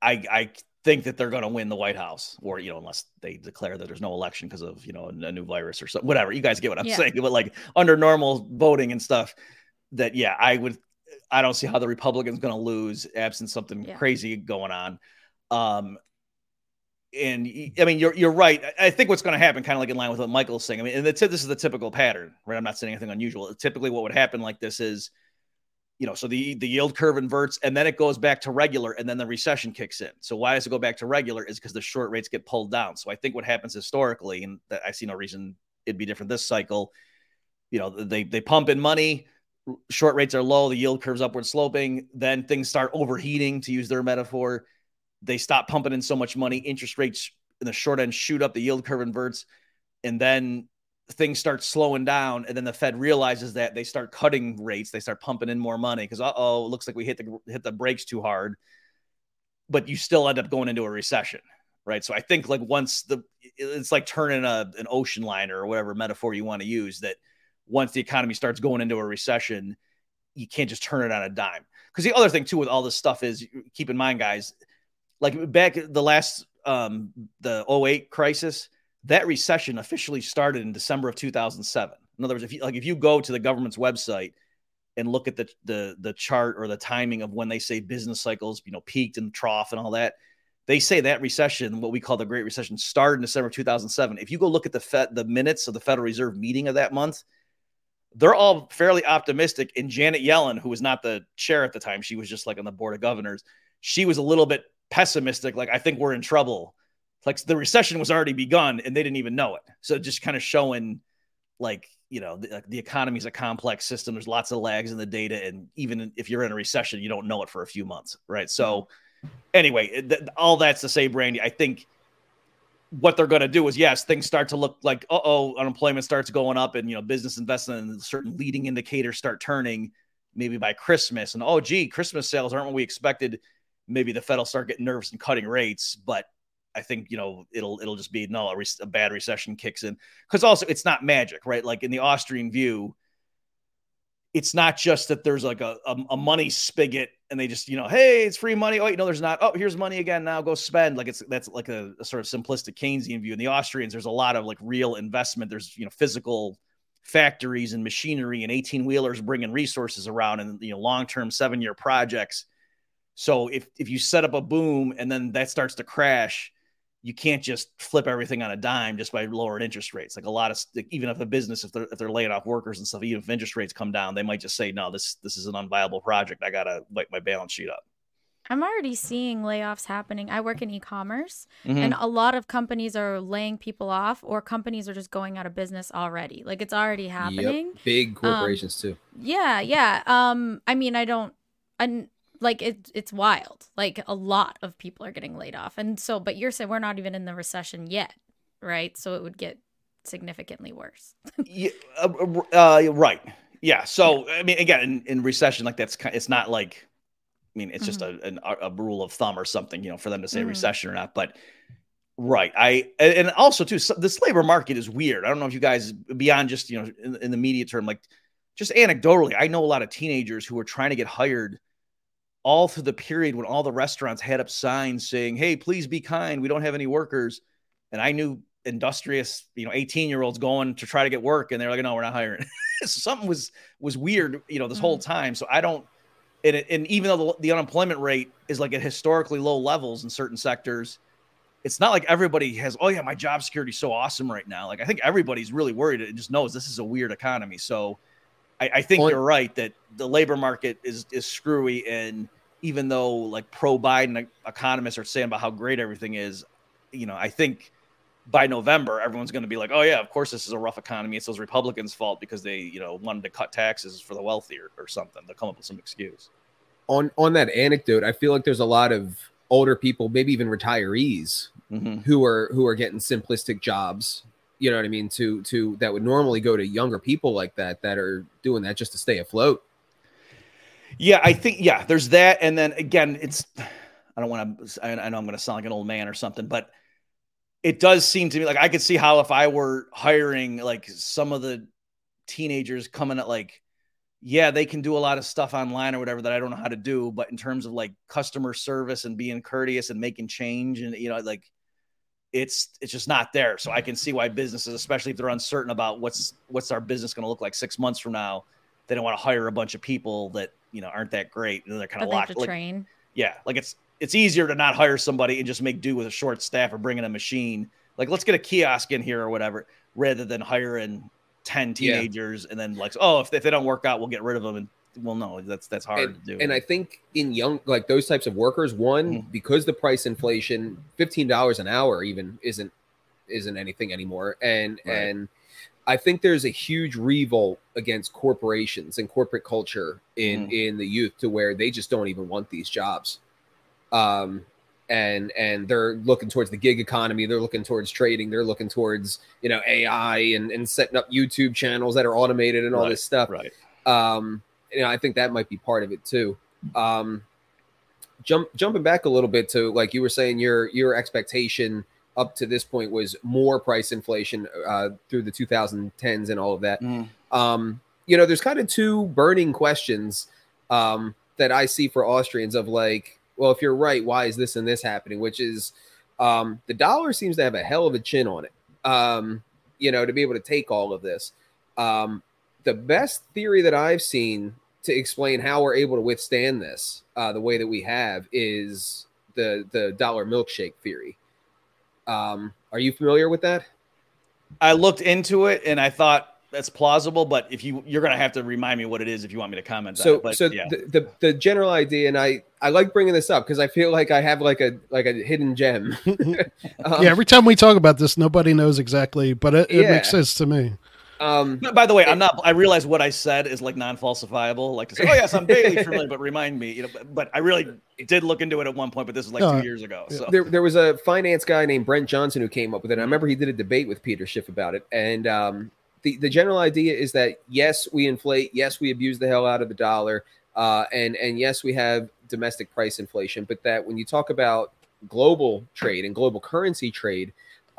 I I think that they're going to win the White House, or you know, unless they declare that there's no election because of you know a, new virus or something. Whatever. You guys get what I'm Yeah. saying. But like under normal voting and stuff, that yeah, I would. I don't see how the Republicans going to lose absent something Yeah. crazy going on. Um, and I mean, you're you're right. I- think what's going to happen, kind of like in line with what Michael's saying. I mean, and the, this is the typical pattern, right? I'm not saying anything unusual. Typically, what would happen like this is, you know, so the the yield curve inverts, and then it goes back to regular, and then the recession kicks in. So why does it go back to regular? Is because the short rates get pulled down. So I think what happens historically, and I see no reason it'd be different this cycle. You know, they they pump in money, short rates are low, the yield curve's upward sloping, then things start overheating, to use their metaphor. They stop pumping in so much money, interest rates in the short end shoot up, the yield curve inverts, and then things start slowing down. And then the Fed realizes that they start cutting rates, they start pumping in more money because uh oh, it looks like we hit the hit the brakes too hard. But you still end up going into a recession, right? So I think like once the it's like turning a an ocean liner or whatever metaphor you want to use that once the economy starts going into a recession, you can't just turn it on a dime. Because the other thing too with all this stuff is keep in mind, guys, like back the last um the 08 crisis, that recession officially started in December of 2007. In other words, if you like if you go to the government's website and look at the the the chart or the timing of when they say business cycles, you know, peaked and trough and all that, they say that recession, what we call the Great Recession, started in December 2007. If you go look at the Fed, the minutes of the Federal Reserve meeting of that month, they're all fairly optimistic. And Janet Yellen, who was not the chair at the time, she was just like on the board of governors. She was a little bit pessimistic, like I think we're in trouble. Like the recession was already begun, and they didn't even know it. So just kind of showing, like you know, the, the economy is a complex system. There's lots of lags in the data, and even if you're in a recession, you don't know it for a few months, right? So anyway, th- all that's to say, Brandi, I think what they're going to do is yes, things start to look like oh, unemployment starts going up, and you know, business investment and certain leading indicators start turning maybe by Christmas, and oh gee, Christmas sales aren't what we expected. Maybe the Fed will start getting nervous and cutting rates, but I think you know it'll it'll just be no a, re- a bad recession kicks in because also it's not magic, right? Like in the Austrian view, it's not just that there's like a, a, a money spigot and they just you know hey it's free money oh you know there's not oh here's money again now go spend like it's that's like a, a sort of simplistic Keynesian view. In the Austrians, there's a lot of like real investment. There's you know physical factories and machinery and 18 wheelers bringing resources around and you know long term seven year projects. So if if you set up a boom and then that starts to crash, you can't just flip everything on a dime just by lowering interest rates. Like a lot of even if a business if they're if they're laying off workers and stuff, even if interest rates come down, they might just say no, this this is an unviable project. I gotta wipe my balance sheet up. I'm already seeing layoffs happening. I work in e-commerce Mhm. and a lot of companies are laying people off or companies are just going out of business already. Like it's already happening. Yep. Big corporations too. Yeah, yeah. Um I mean, I don't and like it it's wild. Like a lot of people are getting laid off. And so but you're saying we're not even in the recession yet, right? So it would get significantly worse. yeah, uh, uh, right. Yeah. So I mean, again, in, in recession, like that's kind. It's not like, I mean, it's just a, an, a rule of thumb or something, you know, for them to say Mhm. recession or not. But right, I and and also too, so this labor market is weird. I don't know if you guys beyond just you know in, in the media term, like just anecdotally, I know a lot of teenagers who are trying to get hired. All through the period when all the restaurants had up signs saying, "Hey, please be kind. We don't have any workers," and I knew industrious, you know, 18 year olds going to try to get work and they're like, no, we're not hiring. so something was, was weird, you know, this whole mm-hmm. time. So I don't, and, it- and even though the, the unemployment rate is like at historically low levels in certain sectors, it's not like everybody has, oh yeah, my job security is so awesome right now. Like I think everybody's really worried and just knows this is a weird economy. So I, I think you're right that the labor market is is screwy, and even though like pro Biden economists are saying about how great everything is, you know, I think by November everyone's going to be like, oh yeah, of course this is a rough economy. It's those Republicans' fault because they you know wanted to cut taxes for the wealthy or, or something. They'll come up with some excuse. On on that anecdote, I feel like there's a lot of older people, maybe even retirees, mm-hmm. who are who are getting simplistic jobs you know what I mean, to to that would normally go to younger people like that that are doing that just to stay afloat. Yeah, I think yeah, there's that, and then again, it's I don't want to. I, know I'm going to sound like an old man or something, but it does seem to me like I could see how if I were hiring like some of the teenagers coming at like, yeah, they can do a lot of stuff online or whatever that I don't know how to do, but in terms of like customer service and being courteous and making change and you know like it's it's just not there. So I can see why businesses, especially if they're uncertain about what's what's our business going to look like six months from now, they don't want to hire a bunch of people that you know aren't that great and they're kind of locked. Like, train. Yeah, like it's it's easier to not hire somebody and just make do with a short staff or bring in a machine. Like let's get a kiosk in here or whatever, rather than hiring ten teenagers yeah. and then like oh if, if they don't work out we'll get rid of them and well no that's that's hard and, to do. and i think in young like those types of workers one mm-hmm. because the price inflation $15 an hour even isn't isn't anything anymore. And right. and i think there's a huge revolt against corporations and corporate culture in mm-hmm. in the youth to where they just don't even want these jobs. Um and and they're looking towards the gig economy. They're looking towards trading. They're looking towards you know ai and, and setting up youtube channels that are automated and all right, this stuff. right. Um you know, I think that might be part of it too. Um, jump jumping back a little bit to like you were saying, your your expectation up to this point was more price inflation uh, through the 2010s and all of that. Mm. Um, you know, there's kind of two burning questions um, that I see for Austrians of like, well, if you're right, why is this and this happening? Which is um, the dollar seems to have a hell of a chin on it. Um, you know, to be able to take all of this. Um, the best theory that I've seen to explain how we're able to withstand this uh, the way that we have is the the dollar milkshake theory. Um, are you familiar with that? I looked into it and I thought that's plausible, but if you you're gonna have to remind me what it is if you want me to comment. So, but, so yeah. the, the, the general idea, and I I like bringing this up because I feel like I have like a like a hidden gem. um, yeah, every time we talk about this, nobody knows exactly, but it, it yeah. makes sense to me. Um, by the way, I'm not. I realize what I said is like non-falsifiable. Like to say, "Oh yes, I'm vaguely familiar," but remind me. You know, but, but, I really did look into it at one point. But this was like uh, two years ago. So there, there was a finance guy named Brent Johnson who came up with it. I remember he did a debate with Peter Schiff about it, and um, the the general idea is that yes, we inflate, yes, we abuse the hell out of the dollar, uh, and and yes, we have domestic price inflation, but that when you talk about global trade and global currency trade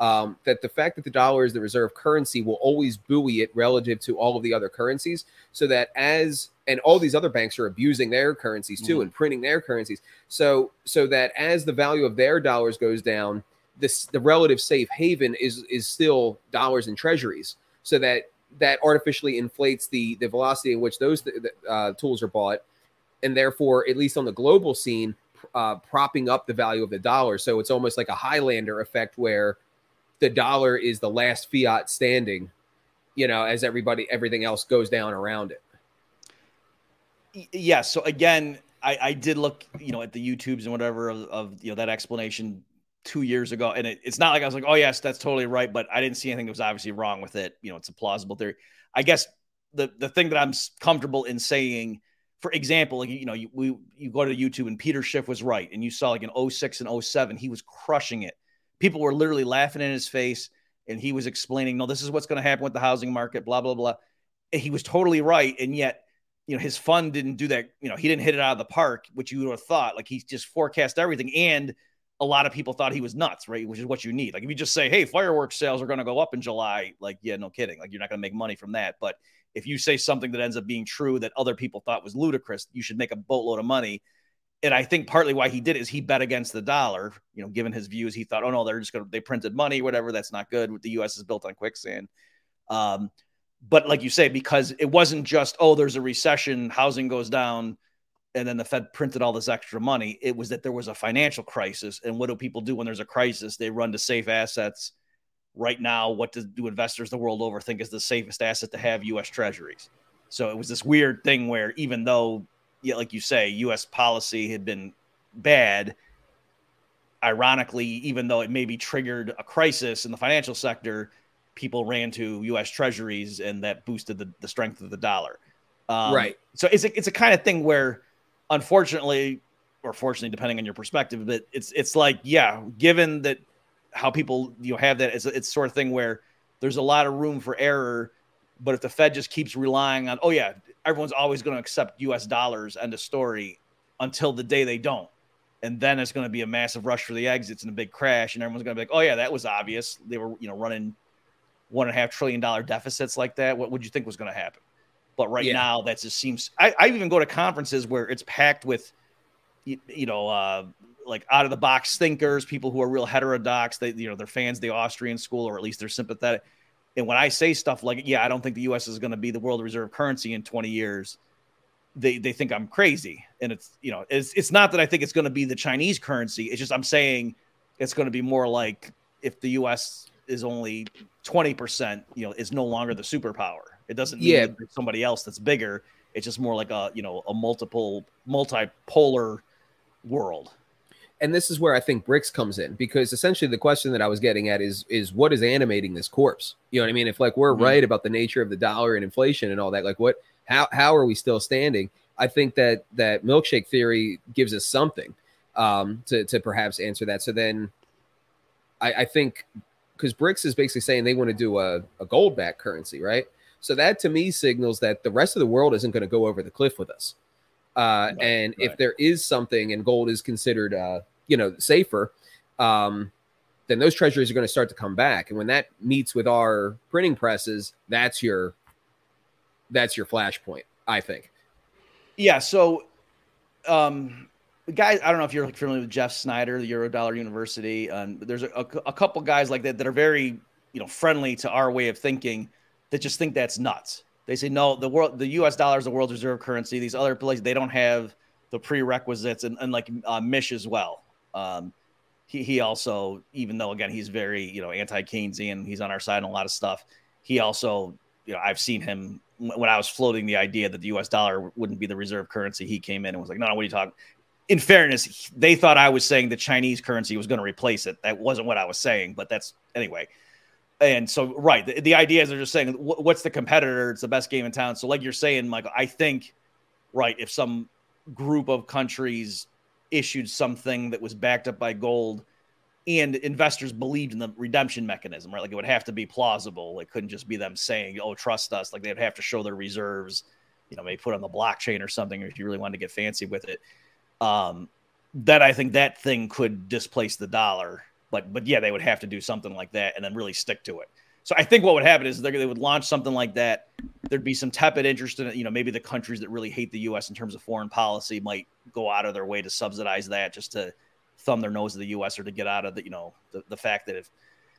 um, that the fact that the dollar is the reserve currency will always buoy it relative to all of the other currencies so that as and all these other banks are abusing their currencies too mm. and printing their currencies. So so that as the value of their dollars goes down this the relative safe haven is is still dollars and treasuries. So that that artificially inflates the the velocity in which those uh, tools are bought and therefore at least on the global scene uh, propping up the value of the dollar. So it's almost like a highlander effect where the dollar is the last fiat standing, you know, as everybody everything else goes down around it. Yeah. So again, I, I did look, you know, at the YouTubes and whatever of, of you know that explanation two years ago, and it, it's not like I was like, oh yes, that's totally right, but I didn't see anything that was obviously wrong with it. You know, it's a plausible theory. I guess the the thing that I'm comfortable in saying, for example, like you know, you we you go to YouTube and Peter Schiff was right, and you saw like in 06 and 07, he was crushing it people were literally laughing in his face and he was explaining, no, this is what's going to happen with the housing market, blah, blah, blah. And he was totally right. And yet, you know, his fund didn't do that. You know, he didn't hit it out of the park, which you would have thought. Like he just forecast everything. And a lot of people thought he was nuts, right? Which is what you need. Like if you just say, hey, fireworks sales are going to go up in July, like, yeah, no kidding. Like you're not going to make money from that. But if you say something that ends up being true that other people thought was ludicrous, you should make a boatload of money and I think partly why he did is he bet against the dollar. You know, given his views, he thought, oh no, they're just going to they printed money, whatever. That's not good. The U.S. is built on quicksand. Um, but like you say, because it wasn't just oh, there's a recession, housing goes down, and then the Fed printed all this extra money. It was that there was a financial crisis, and what do people do when there's a crisis? They run to safe assets. Right now, what do, do investors the world over think is the safest asset to have? U.S. Treasuries. So it was this weird thing where even though, yeah, like you say, U.S. policy had been bad, ironically, even though it maybe triggered a crisis in the financial sector, people ran to U.S. Treasuries, and that boosted the, the strength of the dollar. Um, right. So it's a, it's a kind of thing where, unfortunately, or fortunately, depending on your perspective, but it's it's like yeah, given that how people you know have that, it's it's sort of thing where there's a lot of room for error. But if the Fed just keeps relying on, oh yeah, everyone's always going to accept U.S. dollars, and of story, until the day they don't, and then it's going to be a massive rush for the exits and a big crash, and everyone's going to be like, oh yeah, that was obvious. They were you know running one and a half trillion dollar deficits like that. What would you think was going to happen? But right yeah. now, that just seems. I, I, even go to conferences where it's packed with, you, you know, uh, like out of the box thinkers, people who are real heterodox. They, you know, they're fans of the Austrian school, or at least they're sympathetic. And when I say stuff like, "Yeah, I don't think the U.S. is going to be the world reserve currency in 20 years," they they think I'm crazy. And it's you know, it's it's not that I think it's going to be the Chinese currency. It's just I'm saying it's going to be more like if the U.S. is only 20 percent, you know, is no longer the superpower it doesn't mean yeah. somebody else that's bigger. It's just more like a you know a multiple multipolar world. And this is where I think BRICS comes in because essentially the question that I was getting at is is what is animating this corpse? You know what I mean? If like we're mm-hmm. right about the nature of the dollar and inflation and all that, like what how how are we still standing? I think that that milkshake theory gives us something um, to to perhaps answer that. So then, I, I think because BRICS is basically saying they want to do a, a gold back currency, right? So that to me signals that the rest of the world isn't going to go over the cliff with us. Uh, right, and right. if there is something and gold is considered, uh, you know, safer, um, then those treasuries are going to start to come back. And when that meets with our printing presses, that's your that's your flashpoint, I think. Yeah. So, um, guys, I don't know if you're familiar with Jeff Snider the Eurodollar University. Um, there's a, a, a couple guys like that that are very, you know, friendly to our way of thinking that just think that's nuts. They say no, the world, the U.S. dollar is the world reserve currency. These other places they don't have the prerequisites, and, and like uh, Mish as well. Um, he he also, even though again he's very you know anti Keynesian, he's on our side on a lot of stuff. He also, you know, I've seen him when I was floating the idea that the U.S. dollar wouldn't be the reserve currency. He came in and was like, "No, no, what are you talking?" In fairness, they thought I was saying the Chinese currency was going to replace it. That wasn't what I was saying, but that's anyway and so right the, the idea is they're just saying what's the competitor it's the best game in town so like you're saying michael i think right if some group of countries issued something that was backed up by gold and investors believed in the redemption mechanism right? Like it would have to be plausible. It couldn't just be them saying oh trust us. Like they'd have to show their reserves you know maybe put on the blockchain or something if you really wanted to get fancy with it. Um then i think that thing could displace the dollar but but yeah, they would have to do something like that and then really stick to it. So I think what would happen is they would launch something like that. There'd be some tepid interest in it. You know, maybe the countries that really hate the U.S. in terms of foreign policy might go out of their way to subsidize that just to thumb their nose at the U.S. or to get out of the you know the, the fact that if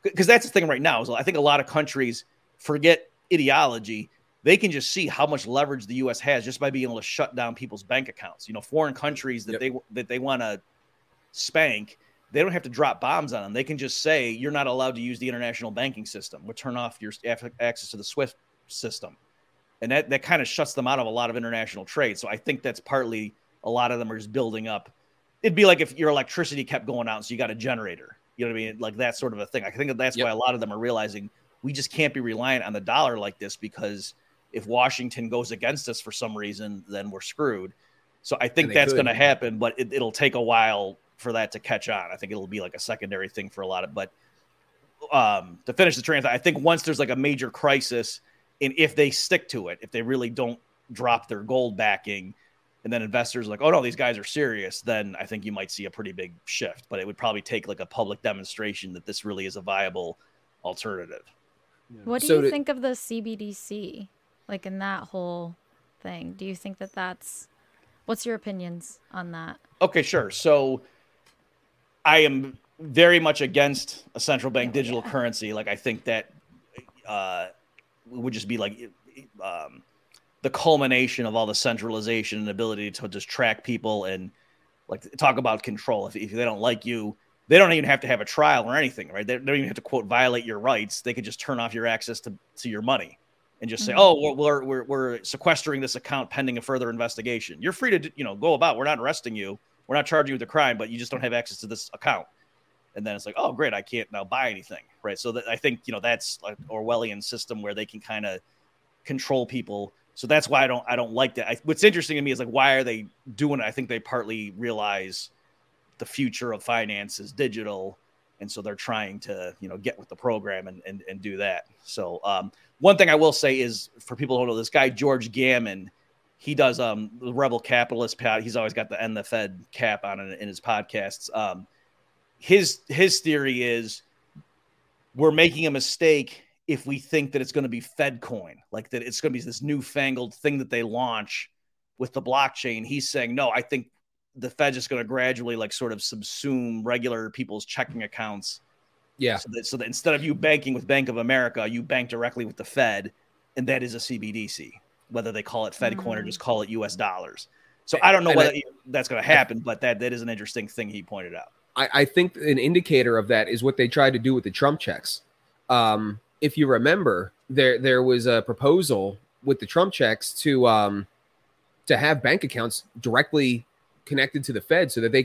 because that's the thing right now is I think a lot of countries forget ideology. They can just see how much leverage the U.S. has just by being able to shut down people's bank accounts. You know, foreign countries that yep. they that they want to spank they don't have to drop bombs on them. They can just say you're not allowed to use the international banking system. We'll turn off your access to the SWIFT system, and that that kind of shuts them out of a lot of international trade. So I think that's partly a lot of them are just building up. It'd be like if your electricity kept going out, so you got a generator. You know what I mean? Like that sort of a thing. I think that that's yep. why a lot of them are realizing we just can't be reliant on the dollar like this because if Washington goes against us for some reason, then we're screwed. So I think that's going to happen, but it, it'll take a while for that to catch on. I think it'll be like a secondary thing for a lot of, but um, to finish the train, I think once there's like a major crisis, and if they stick to it, if they really don't drop their gold backing, and then investors like, oh no, these guys are serious, then I think you might see a pretty big shift. But it would probably take like a public demonstration that this really is a viable alternative. Yeah. What do so you to- think of the CBDC? Like in that whole thing, do you think that that's what's your opinions on that? Okay, sure. So I am very much against a central bank digital yeah. currency. Like I think that uh, would just be like um, the culmination of all the centralization and ability to just track people and like talk about control. If, if they don't like you, they don't even have to have a trial or anything, right? They, they don't even have to quote violate your rights. They could just turn off your access to, to your money. and just say, mm-hmm. "Oh, we're, we're we're sequestering this account pending a further investigation." You're free to you know go about. We're not arresting you. We're not charging you with a crime, but you just don't have access to this account. And then it's like, oh, great, I can't now buy anything, right? So that, I think you know that's like Orwellian system where they can kind of control people. So that's why I don't I don't like that. I, what's interesting to me is like why are they doing it? I think they partly realize the future of finance is digital and so they're trying to you know get with the program and and, and do that so um, one thing i will say is for people who don't know this guy george gammon he does um the rebel capitalist pad he's always got the end the fed cap on it in his podcasts um his his theory is we're making a mistake if we think that it's going to be fed coin like that it's going to be this newfangled thing that they launch with the blockchain he's saying no i think the Fed's just going to gradually like sort of subsume regular people's checking accounts. Yeah. So that, so that instead of you banking with Bank of America, you bank directly with the Fed, and that is a CBDC, whether they call it Fed mm-hmm. coin or just call it US dollars. So I don't know and whether I, that's going to happen, but that that is an interesting thing he pointed out. I, I, think an indicator of that is what they tried to do with the Trump checks. Um, if you remember, there there was a proposal with the Trump checks to um, to have bank accounts directly connected to the Fed so that they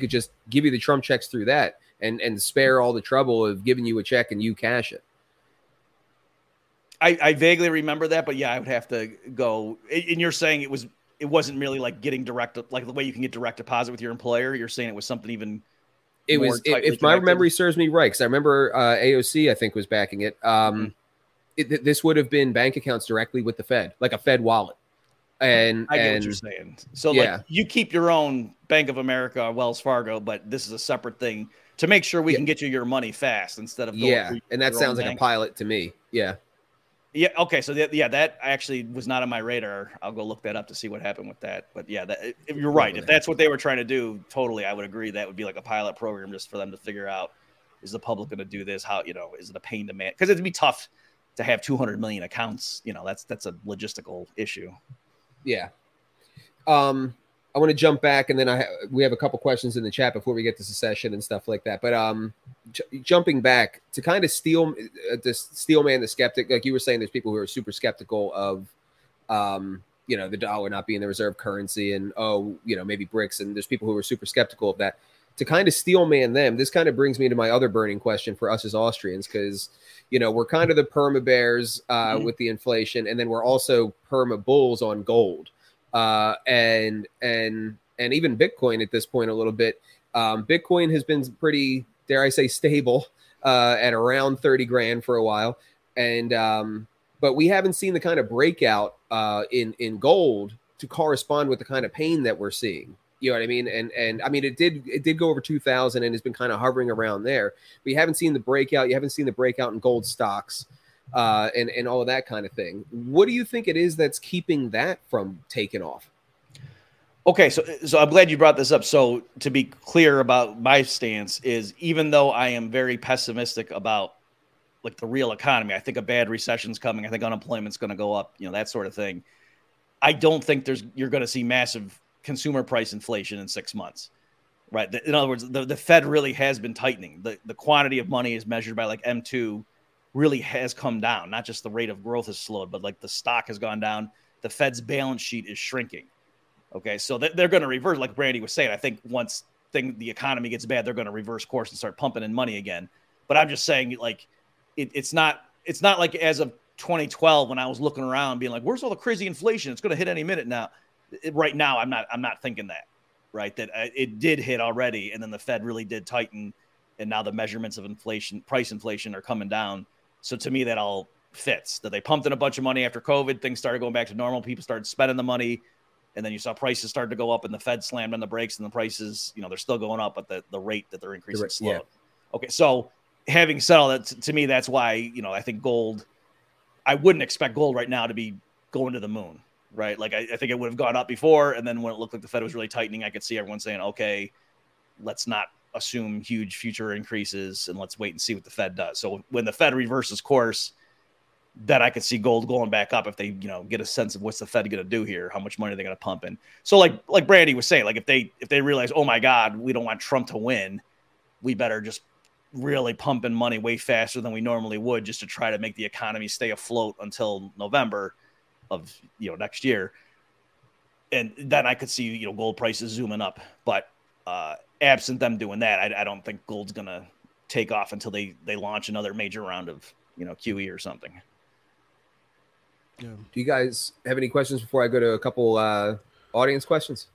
I, I vaguely remember that, but yeah, I would have to go. And you're saying it was it wasn't really like getting direct like the way you can get direct deposit with your employer. You're saying it was something even. It was if connected. my memory serves me right, because I remember uh, AOC I think was backing it. Um, mm-hmm. it, this would have been bank accounts directly with the Fed, like a Fed wallet. And I get and, what you're saying. So yeah. like you keep your own Bank of America, Wells Fargo, but this is a separate thing to make sure we yeah. can get you your money fast instead of yeah. And that sounds like bank. a pilot to me. Yeah. Yeah. Okay. So that, yeah, that actually was not on my radar. I'll go look that up to see what happened with that. But yeah, that, if you're right. If that's what they were trying to do, totally, I would agree. That would be like a pilot program just for them to figure out is the public going to do this? How you know is it a pain to man? Because it'd be tough to have 200 million accounts. You know, that's that's a logistical issue. Yeah. Um, I want to jump back, and then I ha- we have a couple questions in the chat before we get to secession and stuff like that. But um, j- jumping back to kind of steel uh, this steel man, the skeptic, like you were saying, there's people who are super skeptical of, um, you know, the dollar not being the reserve currency, and oh, you know, maybe BRICS, and there's people who are super skeptical of that. To kind of steel man them, this kind of brings me to my other burning question for us as Austrians, because you know we're kind of the perma bears uh, mm-hmm. with the inflation, and then we're also perma bulls on gold uh, and and and even Bitcoin at this point a little bit. Um, Bitcoin has been pretty, dare I say, stable uh, at around thirty grand for a while, and um, but we haven't seen the kind of breakout uh, in in gold to correspond with the kind of pain that we're seeing. You know what I mean? And and I mean it did it did go over 2000 and has been kind of hovering around there. You haven't seen the breakout. You haven't seen the breakout in gold stocks uh, and and all of that kind of thing. What do you think it is that's keeping that from taking off? Okay, so so I'm glad you brought this up. So to be clear about my stance is even though I am very pessimistic about like the real economy, I think a bad recession's coming. I think unemployment's going to go up, you know, that sort of thing. I don't think there's you're going to see massive consumer price inflation in 6 months. Right? In other words, the, the Fed really has been tightening. The the quantity of money is measured by like M2 really has come down. Not just the rate of growth has slowed, but like the stock has gone down. The Fed's balance sheet is shrinking. Okay, so they're going to reverse, like Brandi was saying. I think once thing the economy gets bad, they're going to reverse course and start pumping in money again. But I'm just saying, like, it, it's not it's not like as of 2012 when I was looking around, being like, "Where's all the crazy inflation? It's going to hit any minute now." It, right now, I'm not I'm not thinking that. Right, that uh, it did hit already, and then the Fed really did tighten, and now the measurements of inflation, price inflation, are coming down. So to me, that all fits. That they pumped in a bunch of money after COVID, things started going back to normal. People started spending the money, and then you saw prices start to go up, and the Fed slammed on the brakes, and the prices, you know, they're still going up, but the, the rate that they're increasing the, slowed. Yeah. Okay, so having said all that, to, to me, that's why you know I think gold. I wouldn't expect gold right now to be going to the moon, right? Like I, I think it would have gone up before, and then when it looked like the Fed was really tightening, I could see everyone saying, "Okay, let's not assume huge future increases and let's wait and see what the Fed does. So when the Fed reverses course, that I could see gold going back up if they, you know, get a sense of what's the Fed going to do here, how much money they're going to pump in. So like like Brandi was saying, like if they if they realize, oh my God, we don't want Trump to win, we better just really pump in money way faster than we normally would just to try to make the economy stay afloat until November. of you know next year, and then I could see you know gold prices zooming up. But uh, absent them doing that, I, I don't think gold's gonna take off until they they launch another major round of you know QE or something. Yeah. Do you guys have any questions before I go to a couple uh, audience questions?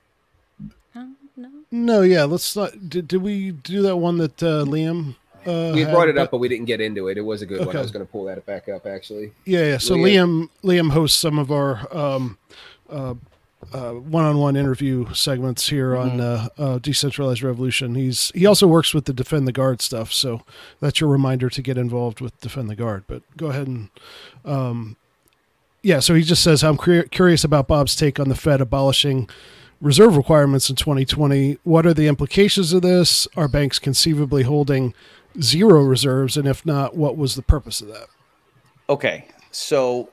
no. No, yeah. Let's not. Did, did we do that one that uh, Liam? Uh, we brought it up, but we didn't get into it. It was a good Okay. one. I was going to pull that back up actually. Yeah, yeah. So Liam, Liam hosts some of our um, uh, uh, one-on-one interview segments here on uh, uh, Decentralized Revolution. He's he also works with the Defend the Guard stuff, so that's your reminder to get involved with Defend the Guard. But go ahead and um, yeah. So he just says I'm curious about Bob's take on the Fed abolishing reserve requirements in 2020. What are the implications of this? Are banks conceivably holding zero reserves, and if not, what was the purpose of that? Okay, so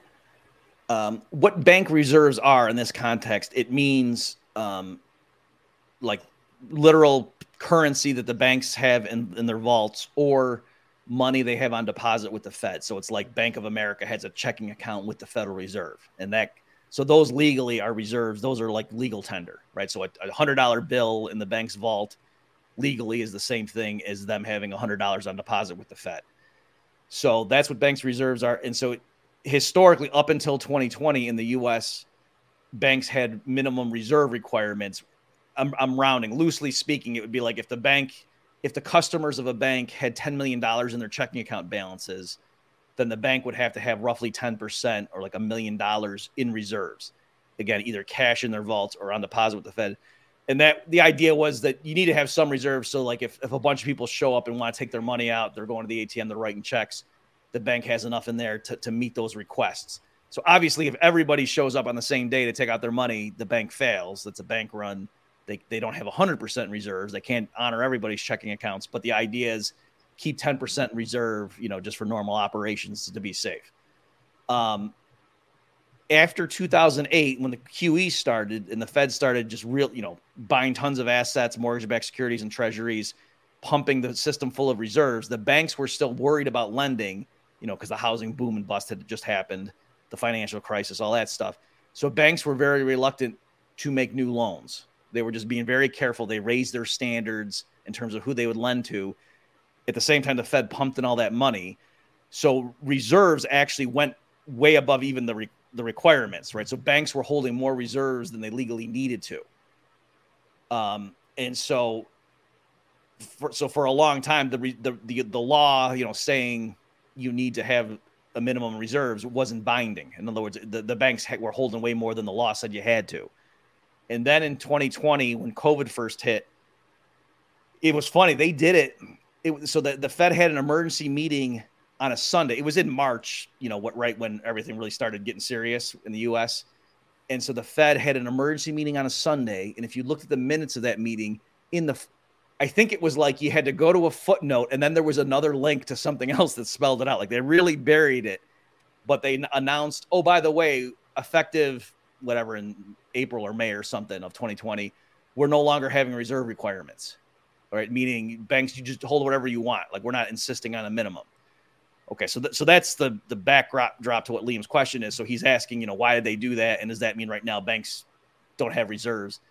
um, what bank reserves are in this context, it means um, like literal currency that the banks have in, in their vaults or money they have on deposit with the Fed. So it's like Bank of America has a checking account with the Federal Reserve, and that so those legally are reserves. Those are like legal tender, right? So a, a hundred dollar bill in the bank's vault legally is the same thing as them having a hundred dollars on deposit with the Fed. So that's what banks' reserves are, and so historically, up until 2020 in the U.S., banks had minimum reserve requirements. I'm, I'm rounding, loosely speaking, it would be like if the bank, if the customers of a bank had 10 million dollars in their checking account balances, then the bank would have to have roughly 10% or like a million dollars in reserves. Again, either cash in their vaults or on deposit with the Fed. And that the idea was that you need to have some reserves. So, like, if, if a bunch of people show up and want to take their money out, they're going to the ATM, they're writing checks, the bank has enough in there to, to meet those requests. So, obviously, if everybody shows up on the same day to take out their money, the bank fails. That's a bank run. They, they don't have 100% reserves. They can't honor everybody's checking accounts. But the idea is keep 10% in reserve, you know, just for normal operations to be safe. Um, after 2008, when the QE started and the Fed started just real, you know, buying tons of assets, mortgage backed securities, and treasuries, pumping the system full of reserves, the banks were still worried about lending, you know, because the housing boom and bust had just happened, the financial crisis, all that stuff. So banks were very reluctant to make new loans. They were just being very careful. They raised their standards in terms of who they would lend to. At the same time, the Fed pumped in all that money. So reserves actually went way above even the re- the requirements, right? So banks were holding more reserves than they legally needed to. Um, and so, for, so for a long time, the, re, the the the law, you know, saying you need to have a minimum reserves wasn't binding. In other words, the, the banks were holding way more than the law said you had to. And then in 2020, when COVID first hit, it was funny. They did it. It so the, the Fed had an emergency meeting on a Sunday. It was in March, you know, what right when everything really started getting serious in the US. And so the Fed had an emergency meeting on a Sunday. And if you looked at the minutes of that meeting, in the I think it was like you had to go to a footnote and then there was another link to something else that spelled it out. Like they really buried it. But they announced, oh, by the way, effective whatever in April or May or something of 2020, we're no longer having reserve requirements. All right, meaning banks, you just hold whatever you want. Like we're not insisting on a minimum. Okay, so th- so that's the the backdrop drop to what Liam's question is. So he's asking, you know, why did they do that, and does that mean right now banks don't have reserves?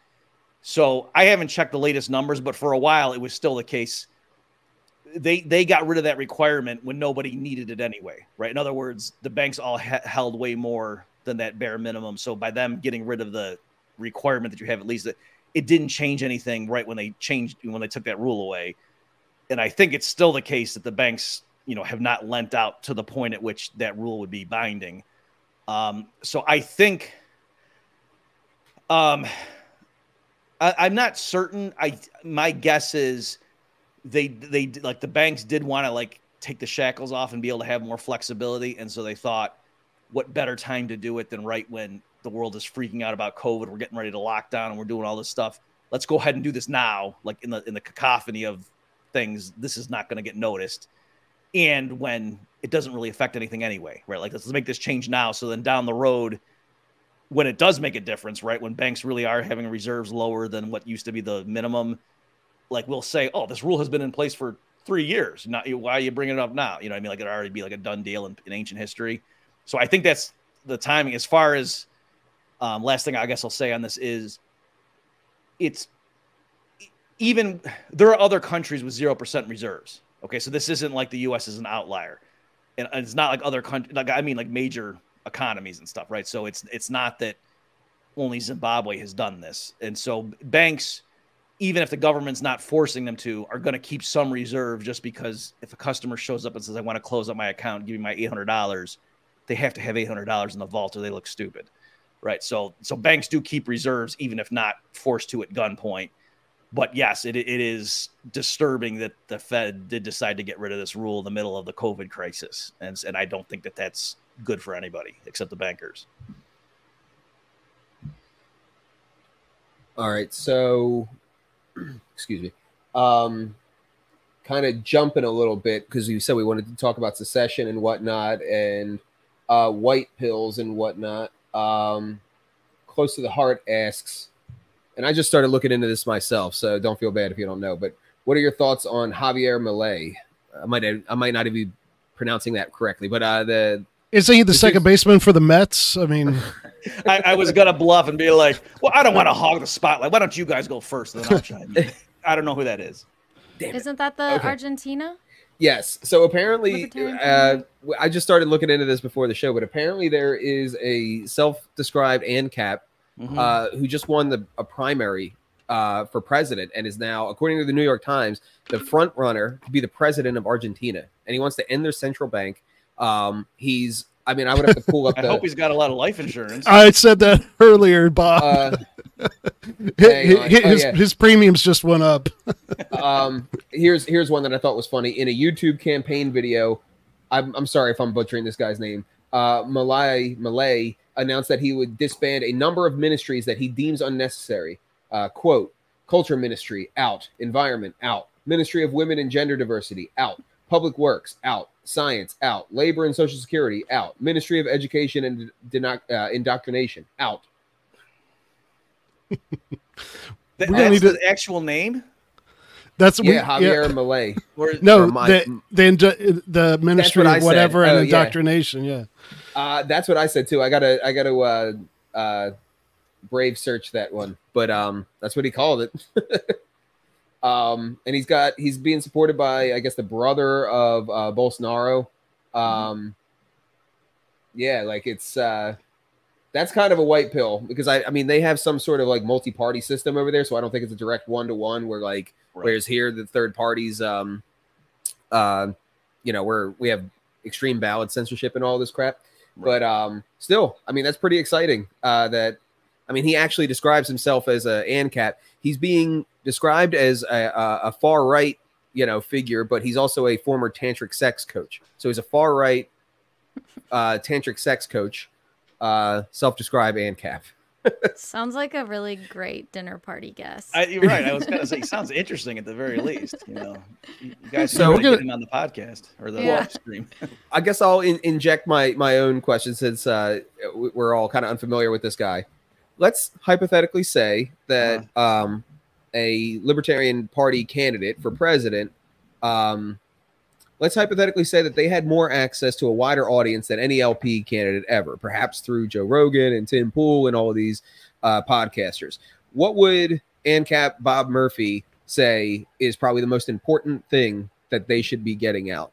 So I haven't checked the latest numbers, but for a while it was still the case. They they got rid of that requirement when nobody needed it anyway, right? In other words, the banks all ha- held way more than that bare minimum. So by them getting rid of the requirement that you have at least that it didn't change anything right when they changed when they took that rule away. And I think it's still the case that the banks, you know, have not lent out to the point at which that rule would be binding. Um, so I think um I, I'm not certain. I my guess is they they like the banks did want to like take the shackles off and be able to have more flexibility, and so they thought, what better time to do it than right when the world is freaking out about COVID? We're getting ready to lock down and we're doing all this stuff. Let's go ahead and do this now, like in the in the cacophony of things. This is not going to get noticed, and when it doesn't really affect anything anyway, right? Like let's make this change now, so then down the road when it does make a difference, right? When banks really are having reserves lower than what used to be the minimum, like we'll say, oh, this rule has been in place for three years. Not why are you bringing it up now? You know, I mean, like it already be like a done deal in, in ancient history. So I think that's the timing. As far as um, last thing I guess I'll say on this is, it's even there are other countries with zero percent reserves. Okay, so this isn't like the U.S. is an outlier, and it's not like other countries. Like I mean, like major economies and stuff, right? So it's it's not that only Zimbabwe has done this, and so banks, even if the government's not forcing them to, are going to keep some reserve just because if a customer shows up and says, "I want to close up my account, give me my eight hundred dollars," they have to have eight hundred dollars in the vault or they look stupid, right? So so banks do keep reserves even if not forced to at gunpoint but yes, it, it is disturbing that the Fed did decide to get rid of this rule in the middle of the COVID crisis, and and I don't think that that's good for anybody except the bankers. All right, so excuse me, um, kind of jumping a little bit because you said we wanted to talk about secession and whatnot, and uh, white pills and whatnot. Um, close to the heart asks and I just started looking into this myself, so don't feel bad if you don't know. But what are your thoughts on Javier Milei? I might I might not even be pronouncing that correctly, but uh, the isn't he the second baseman for the Mets? I mean, I, I, was gonna bluff and be like, "Well, I don't want to hog the spotlight. Why don't you guys go first? Then I'll chime in." I don't know who that is. Damn Isn't that the okay. Argentina? Yes. So apparently, uh, I just started looking into this before the show, but apparently there is a self-described ANCAP mm-hmm. uh, who just won the a primary uh, for president and is now, according to the New York Times, the front runner to be the president of Argentina, and he wants to end their central bank. Um, he's I mean, I would have to pull up. I the, hope he's got a lot of life insurance. I said that earlier, Bob. Uh, his, oh, yeah. his, premiums just went up. um, here's here's one that I thought was funny in a YouTube campaign video. I'm, I'm sorry if I'm butchering this guy's name. Uh, Milei Milei announced that he would disband a number of ministries that he deems unnecessary. Uh, quote, culture ministry, out. Environment, out. Ministry of Women and Gender Diversity, out. Public Works, out. Science, out. Labor and Social Security, out. Ministry of Education and uh, Indoctrination, out. that's the actual name? That's yeah, Javier yeah. Milei. no, the, the the ministry of whatever and oh, indoctrination. Yeah. Uh, that's what I said too. I gotta, I gotta uh, uh, brave search that one, but um, that's what he called it. um, and he's got, he's being supported by, I guess, the brother of uh, Bolsonaro. Um, yeah, like it's uh, that's kind of a white pill because I, I mean, they have some sort of like multi-party system over there, so I don't think it's a direct one-to-one. Where like, right. whereas here the third parties, um, uh, you know, where we have extreme ballot censorship and all this crap. Right. But um, still, I mean, that's pretty exciting. Uh, that I mean, he actually describes himself as a ANCAP. He's being described as a, a, a far right, you know, figure, but he's also a former tantric sex coach. So he's a far right uh, tantric sex coach, uh, self-described ANCAP. sounds like a really great dinner party guest. I, you're right. I was gonna say, sounds interesting at the very least. You know, you guys so we're gonna, get him on the podcast or the yeah. stream. I guess I'll in, inject my my own question since uh, we're all kind of unfamiliar with this guy. Let's hypothetically say that uh, um, a Libertarian Party candidate for president um, let's hypothetically say that they had more access to a wider audience than any LP candidate ever, perhaps through Joe Rogan and Tim Pool and all of these uh, podcasters. What would ANCAP Bob Murphy say is probably the most important thing that they should be getting out?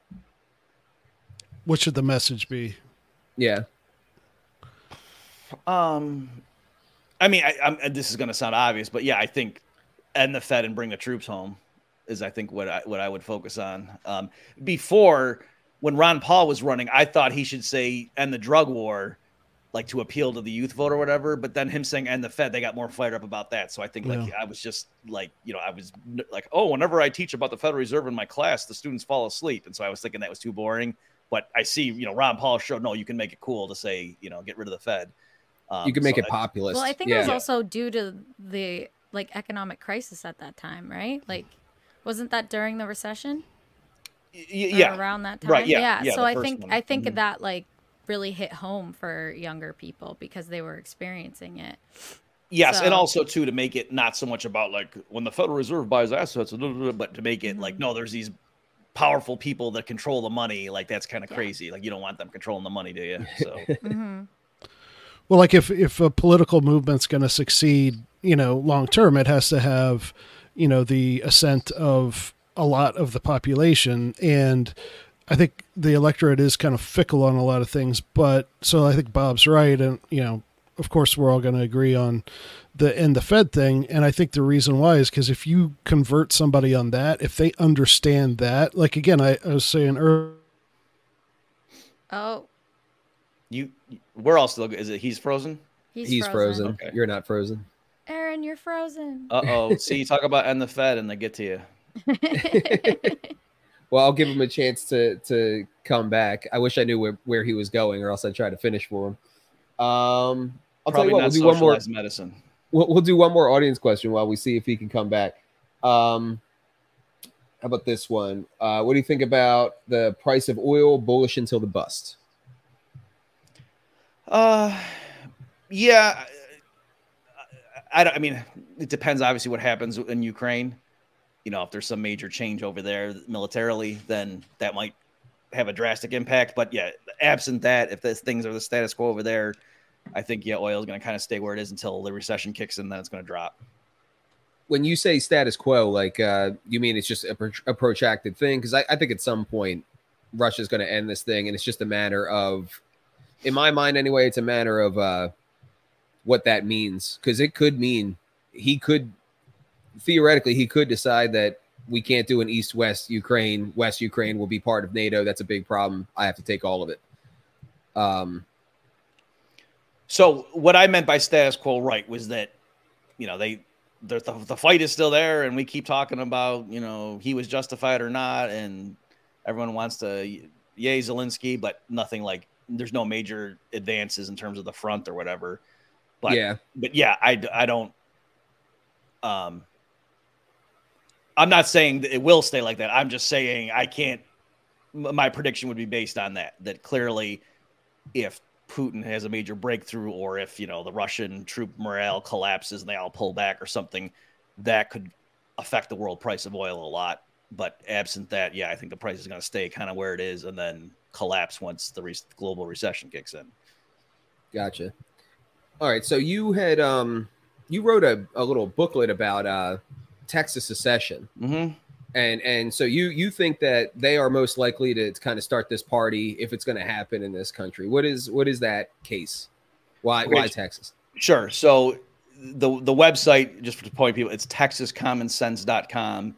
What should the message be? Yeah. Um, I mean, I, I'm, this is going to sound obvious, but yeah, I think end the Fed and bring the troops home is I think what I what I would focus on. Um, before when Ron Paul was running, I thought he should say end the drug war, like to appeal to the youth vote or whatever. But then him saying end the Fed, they got more fired up about that. So I think like yeah. I was just like you know I was like oh whenever I teach about the Federal Reserve in my class, the students fall asleep, and so I was thinking that was too boring. But I see you know Ron Paul showed no, you can make it cool to say you know get rid of the Fed. Um, you can make so it populist. Well, I think yeah. it was also due to the like economic crisis at that time, right? Like wasn't that during the recession? Y- yeah, around that time. Right. Yeah. yeah. yeah so I think one. I think mm-hmm. that like really hit home for younger people because they were experiencing it. Yes, so, and also too to make it not so much about like when the Federal Reserve buys assets, but to make it mm-hmm. like no, there's these powerful people that control the money. Like that's kind of yeah. crazy. Like you don't want them controlling the money, do you? So. mm-hmm. Well, like if if a political movement's going to succeed, you know, long term, it has to have, you know, the assent of a lot of the population, and I think the electorate is kind of fickle on a lot of things. But so I think Bob's right, and you know, of course, we're all going to agree on the and the Fed thing. And I think the reason why is because if you convert somebody on that, if they understand that, like again, I, I was saying earlier. Oh, we're all still. Is it he's frozen? he's, He's frozen. Okay. You're not frozen. Aaron, you're frozen. Uh oh. See, you talk about and the Fed, and they get to you. Well, I'll give him a chance to to come back. I wish I knew where, where he was going, or else I'd try to finish for him. Um, I'll tell you what. We'll do one more. medicine. We'll, we'll do one more audience question while we see if he can come back. Um, how about this one? Uh, what do you think about the price of oil? Bullish until the bust. Uh, yeah. I, I, I mean, it depends. Obviously, what happens in Ukraine. You know, if there's some major change over there militarily, then that might have a drastic impact. But yeah, absent that, if things are the status quo over there, I think yeah, oil is going to kind of stay where it is until the recession kicks in. Then it's going to drop. When you say status quo, like uh, you mean it's just a, pro- a protracted thing? Because I, I think at some point Russia's going to end this thing, and it's just a matter of, in my mind anyway, it's a matter of uh, what that means. Because it could mean he could theoretically he could decide that we can't do an east-west Ukraine. West Ukraine will be part of NATO. That's a big problem. I have to take all of it. Um, So what I meant by status quo, right, was that you know they the, the the fight is still there, and we keep talking about you know he was justified or not, and everyone wants to yay Zelensky, but nothing like there's no major advances in terms of the front or whatever. But yeah, but yeah, I I don't. Um, I'm not saying that it will stay like that. I'm just saying I can't. My prediction would be based on that. That clearly, if Putin has a major breakthrough, or if you know the Russian troop morale collapses and they all pull back or something, that could affect the world price of oil a lot. But absent that, yeah, I think the price is going to stay kind of where it is and then collapse once the re- global recession kicks in. Gotcha. All right. So you had um you wrote a, a little booklet about uh Texas secession. Mm-hmm. And and so you you think that they are most likely to kind of start this party if it's going to happen in this country. What is what is that case? Why why. Texas? Sure. So the the website, just to point people, it's texascommonsense.com.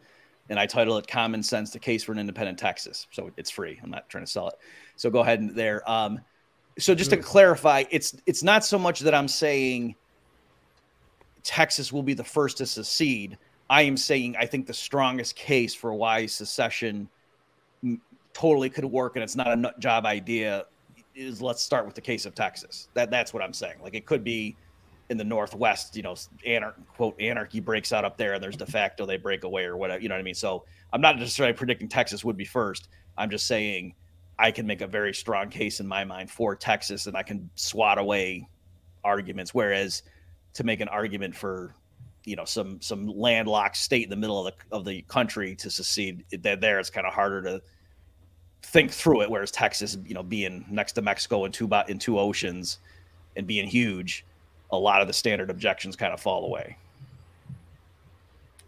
And I title it Common Sense, the case for an independent Texas. So it's free. I'm not trying to sell it. So go ahead and there. Um, so just to clarify, it's it's not so much that I'm saying Texas will be the first to secede. I am saying I think the strongest case for why secession totally could work and it's not a nut job idea is let's start with the case of Texas. That that's what I'm saying. Like it could be in the Northwest, you know, anar- quote anarchy breaks out up there, and there's de facto they break away or whatever. You know what I mean? So I'm not necessarily predicting Texas would be first. I'm just saying I can make a very strong case in my mind for Texas, and I can swat away arguments. Whereas to make an argument for you know some some landlocked state in the middle of the of the country to secede, there it's kind of harder to think through it. Whereas Texas, you know, being next to Mexico in two in two oceans and being huge, a lot of the standard objections kind of fall away.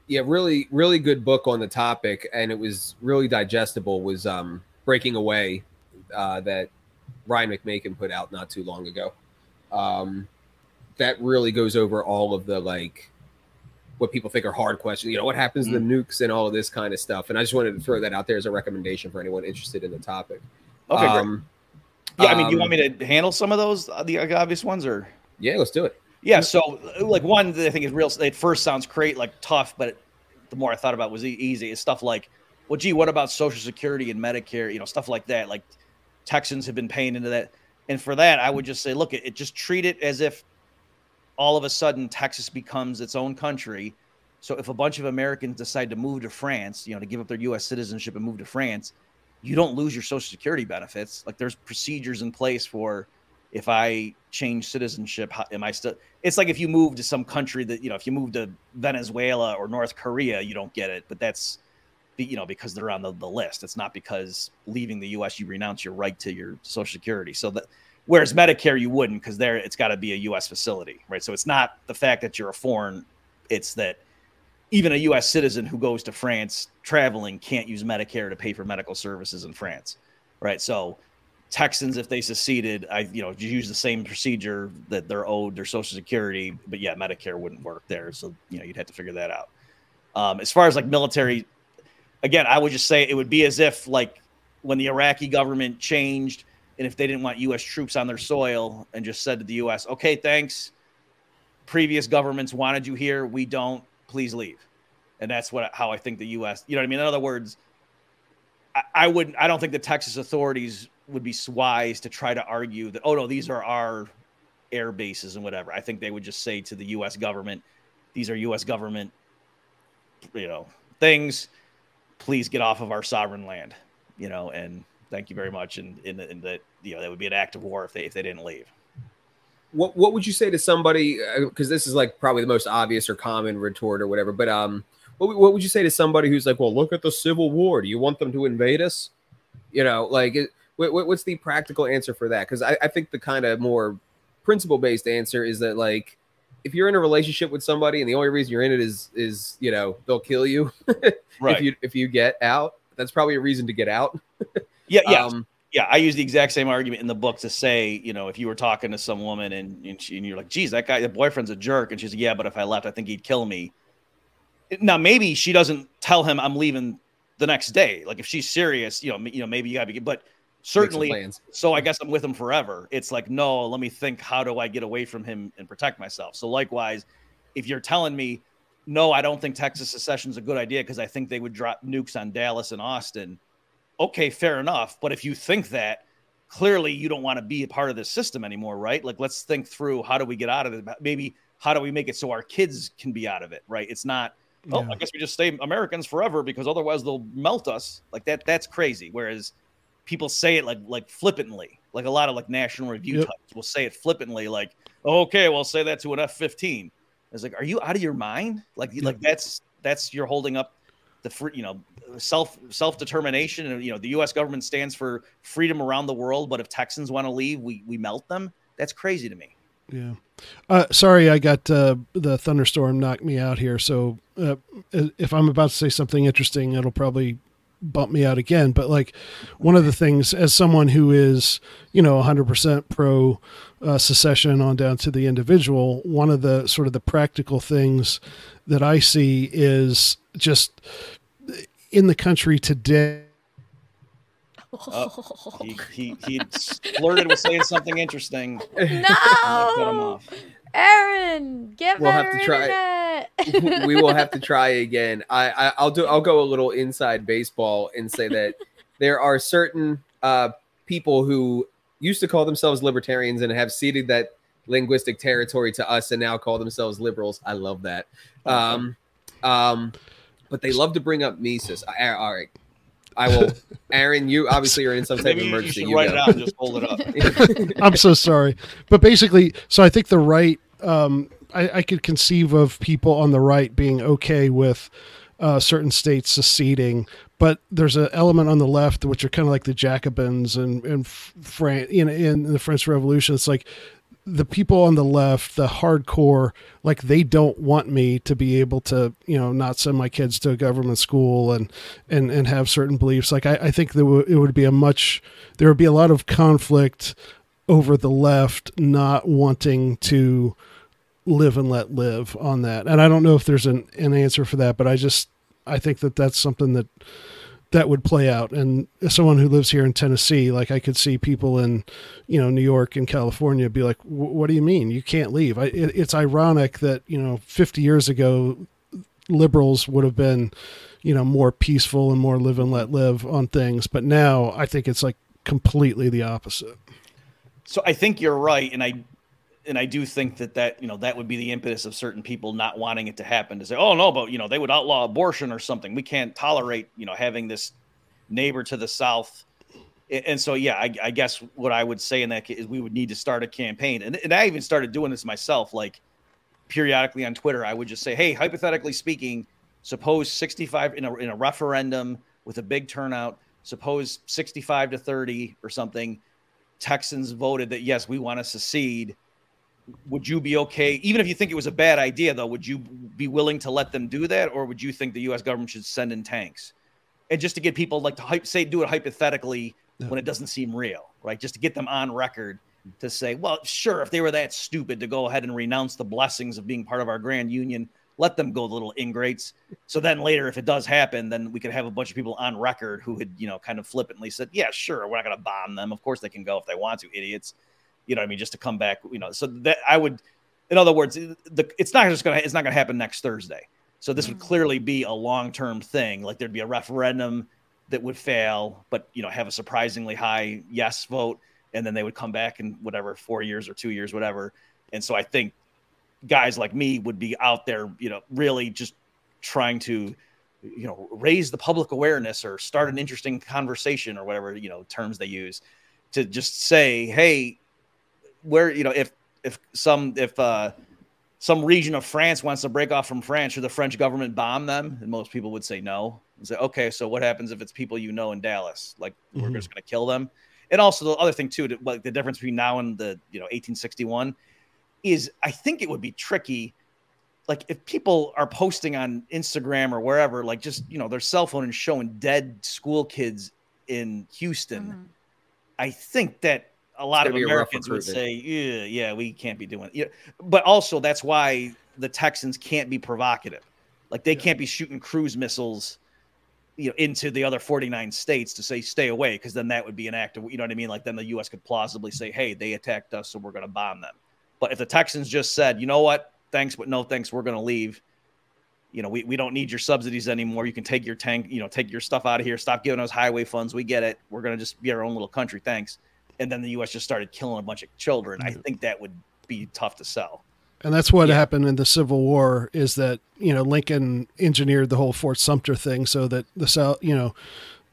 Yeah, really really good book on the topic and it was really digestible was um Breaking Away uh that Ryan McMaken put out not too long ago. Um that really goes over all of the like what people think are hard questions. You know, what happens to the nukes and all of this kind of stuff. And I just wanted to throw that out there as a recommendation for anyone interested in the topic. Okay, great. Um, Yeah, I mean, do you um, want me to handle some of those, uh, the obvious ones, or? Yeah, let's do it. Yeah, so like one that I think is real. It first sounds great, like tough, but the more I thought about it was easy. Is stuff like, well, gee, what about Social Security and Medicare? You know, stuff like that. Like Texans have been paying into that, and for that, I would just say, look, it, it just treat it as if all of a sudden Texas becomes its own country. So if a bunch of Americans decide to move to France, you know, to give up their U.S. citizenship and move to France, you don't lose your Social Security benefits. Like there's procedures in place for if I change citizenship, how, am I still? It's like if you move to some country that you know, if you move to Venezuela or North Korea, you don't get it. But that's, you know, because they're on the, the list. It's not because leaving the U.S. you renounce your right to your Social Security. So that Whereas Medicare, you wouldn't because there it's got to be a U.S. facility, right? So it's not the fact that you're a foreign; it's that even a U.S. citizen who goes to France traveling can't use Medicare to pay for medical services in France, right? So Texans, if they seceded, I you know use the same procedure that they're owed their Social Security, but yeah, Medicare wouldn't work there, so you know you'd have to figure that out. Um, as far as like military, again, I would just say it would be as if like when the Iraqi government changed and if they didn't want U.S. troops on their soil and just said to the U.S., "Okay, thanks. Previous governments wanted you here. We don't. Please leave." And that's what how I think the U.S. You know what I mean? In other words, I, I wouldn't. I don't think the Texas authorities would be wise to try to argue that, "Oh no, these are our air bases and whatever." I think they would just say to the U.S. government, "These are U.S. government, you know, things. Please get off of our sovereign land." You know, and thank you very much, and in, in, in that you know that would be an act of war if they if they didn't leave. What what would you say to somebody? Because uh, this is like probably the most obvious or common retort or whatever. But um, what what would you say to somebody who's like, well, look at the Civil War. Do you want them to invade us? You know, like it, what, what's the practical answer for that? Because I, I think the kind of more principle based answer is that like if you're in a relationship with somebody and the only reason you're in it is is you know they'll kill you right. if you if you get out that's probably a reason to get out Yeah, yeah, um, yeah. I use the exact same argument in the book to say, you know, if you were talking to some woman and and, she, and you're like, "Geez, that guy, the boyfriend's a jerk," and she's like, "Yeah, but if I left, I think he'd kill me." Now, maybe she doesn't tell him I'm leaving the next day. Like if she's serious, you know, you know, maybe you gotta be, but certainly. So I guess I'm with him forever. It's like, no, let me think. How do I get away from him and protect myself? So likewise, if you're telling me, no, I don't think Texas secession is a good idea because I think they would drop nukes on Dallas and Austin okay, fair enough. But if you think that, clearly you don't want to be a part of this system anymore, right? Like, let's think through how do we get out of it? Maybe how do we make it so our kids can be out of it, right? It's not, oh, yeah. I guess we just stay Americans forever because otherwise they'll melt us. Like that, that's crazy. Whereas people say it like like flippantly, like a lot of like National Review yep. types will say it flippantly, like, oh, okay, well, say that to an F fifteen. It's like, are you out of your mind? Like, yep. like that's that's you're holding up the free, you know, self self determination. And you know, the U.S. government stands for freedom around the world. But if Texans want to leave, we we melt them. That's crazy to me. Yeah. Uh, sorry, I got uh, the thunderstorm knocked me out here. So uh, if I'm about to say something interesting, it'll probably bump me out again. But like one of the things, as someone who is, you know, 100% pro uh, secession on down to the individual, one of the sort of the practical things that I see is just in the country today. Oh, he, he, he flirted with saying something interesting. No, Aaron, give we'll have to try. we will have to try again. I, I I'll do. I'll go a little inside baseball and say that there are certain uh, people who used to call themselves libertarians and have ceded that linguistic territory to us and now call themselves liberals. I love that. Um, um, but they love to bring up Mises. All right. I will, Aaron. You obviously are in some type of emergency. You, you write go. it out and just hold it up. I'm so sorry, but basically, so I think the right. Um, I, I could conceive of people on the right being okay with uh, certain states seceding, but there's an element on the left which are kind of like the Jacobins and and France, in, in the French Revolution. It's like the people on the left, the hardcore, like they don't want me to be able to, you know, not send my kids to a government school and and and have certain beliefs. Like I, I think that w- it would be a much there would be a lot of conflict over the left not wanting to live and let live on that. And I don't know if there's an an answer for that, but I just I think that that's something that that would play out. And as someone who lives here in Tennessee, like I could see people in, you know, New York and California be like, "What do you mean you can't leave?" I, it, it's ironic that you know, 50 years ago, liberals would have been, you know, more peaceful and more live and let live on things, but now I think it's like completely the opposite. So I think you're right, and I and I do think that that you know that would be the impetus of certain people not wanting it to happen to say, oh no, but you know they would outlaw abortion or something. We can't tolerate you know having this neighbor to the south. And so, yeah, I, I guess what I would say in that is we would need to start a campaign. And, and I even started doing this myself, like periodically on Twitter. I would just say, hey, hypothetically speaking, suppose 65 in a, in a referendum with a big turnout, suppose 65 to 30 or something Texans voted that yes, we want to secede, would you be okay even if you think it was a bad idea though would you be willing to let them do that? Or would you think the us government should send in tanks? And just to get people like to hype, say do it hypothetically yeah. when it doesn't seem real right? Just to get them on record to say well sure if they were that stupid to go ahead and renounce the blessings of being part of our grand union let them go the little ingrates. So then later if it does happen then we could have a bunch of people on record who had you know kind of flippantly said yeah sure we're not going to bomb them. Of course they can go if they want to idiots you know I mean, just to come back, you know. So that I would, in other words, the it's not just gonna it's not gonna happen next Thursday. So this would mm. clearly be a long term thing. Like there'd be a referendum that would fail, but you know have a surprisingly high yes vote, and then they would come back in whatever four years or two years, whatever. And so I think guys like me would be out there, you know, really just trying to you know raise the public awareness or start an interesting conversation or whatever you know terms they use to just say hey where you know if if some if uh some region of France wants to break off from France, should the French government bomb them? And most people would say no. And say, okay, so what happens if it's people you know in Dallas? Like mm-hmm. we're just going to kill them. And also the other thing too, like the difference between now and the you know 1861 is I think it would be tricky. Like if people are posting on Instagram or wherever, like just you know their cell phone and showing dead school kids in Houston, mm-hmm. I think that a lot of Americans would say, yeah, yeah, we can't be doing it. Yeah. But also that's why the Texans can't be provocative. Like they yeah. can't be shooting cruise missiles, you know, into the other 49 states to say stay away, because then that would be an act of you know what I mean? Like then the US could plausibly say, Hey, they attacked us, so we're gonna bomb them. But if the Texans just said, you know what, thanks, but no thanks, we're gonna leave. You know, we, we don't need your subsidies anymore. You can take your tank, you know, take your stuff out of here. Stop giving us highway funds. We get it. We're gonna just be our own little country. Thanks and then the U.S. just started killing a bunch of children. I think that would be tough to sell. And that's what yeah. happened in the Civil War is that, you know, Lincoln engineered the whole Fort Sumter thing so that the South, you know,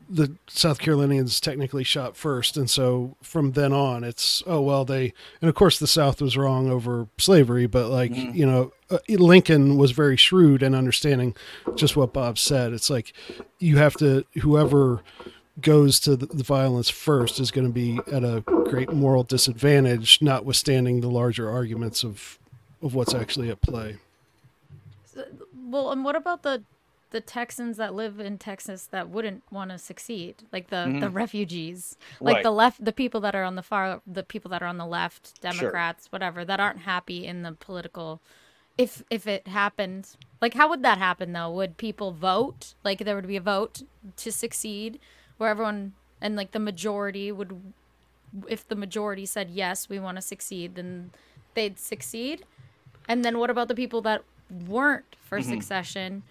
the South Carolinians technically shot first. And so from then on, it's, oh, well, they, and of course the South was wrong over slavery, but like, mm-hmm. you know, uh, Lincoln was very shrewd in understanding just what Bob said. It's like you have to, whoever, goes to the, the violence first is going to be at a great moral disadvantage, notwithstanding the larger arguments of of what's actually at play. Well, and what about the the Texans that live in Texas that wouldn't want to succeed, like the mm-hmm. the refugees, like right. the left, the people that are on the far, the people that are on the left, Democrats, sure. whatever, that aren't happy in the political. If if it happened, like how would that happen though? Would people vote? Like there would be a vote to succeed, where everyone and like the majority would if the majority said yes we want to succeed then they'd succeed. And then what about the people that weren't for mm-hmm. succession?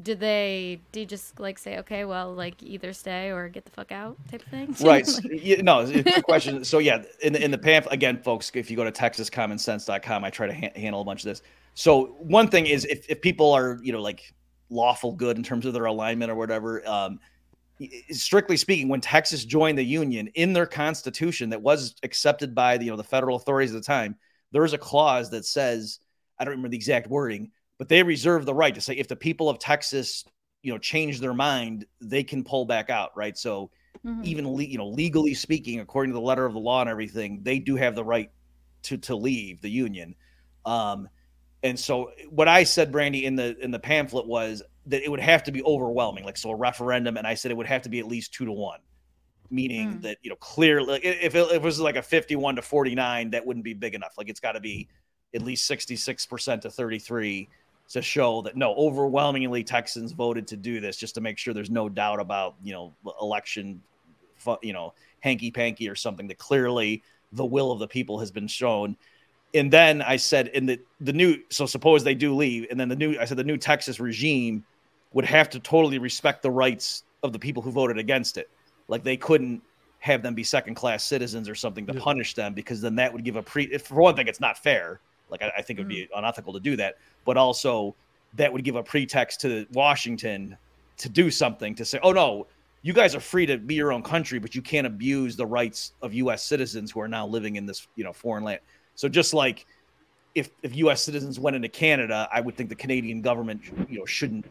Do they do you just like say okay well like either stay or get the fuck out type of thing? Right. Like, yeah, no good question. So yeah in the, in the pamphlet again folks if you go to texascommonsense.com i try to ha- handle a bunch of this. So one thing is if, if people are you know like lawful good in terms of their alignment or whatever um, strictly speaking, when Texas joined the union in their constitution that was accepted by the, you know the federal authorities at the time, there is a clause that says I don't remember the exact wording, but they reserve the right to say if the people of Texas you know change their mind, they can pull back out, right? So mm-hmm. even le- you know legally speaking, according to the letter of the law and everything, they do have the right to to leave the union. Um, and so what I said, Brandi, in the in the pamphlet was that it would have to be overwhelming, like so a referendum, and I said it would have to be at least two to one, meaning mm. that you know clearly if it, if it was like a fifty-one to forty-nine, that wouldn't be big enough. Like it's got to be at least sixty-six percent to thirty-three to show that no, overwhelmingly Texans voted to do this, just to make sure there's no doubt about you know election, you know hanky panky or something that clearly the will of the people has been shown and then I said in the the new so suppose they do leave, and then the new I said the new Texas regime would have to totally respect the rights of the people who voted against it. Like they couldn't have them be second class citizens or something to yeah. punish them because then that would give a pre. For one thing, it's not fair. Like I, I think it would be mm-hmm. unethical to do that, but also that would give a pretext to Washington to do something to say, oh no, you guys are free to be your own country, but you can't abuse the rights of U.S. citizens who are now living in this you know foreign land. So just like if if U.S. citizens went into Canada, I would think the Canadian government you know shouldn't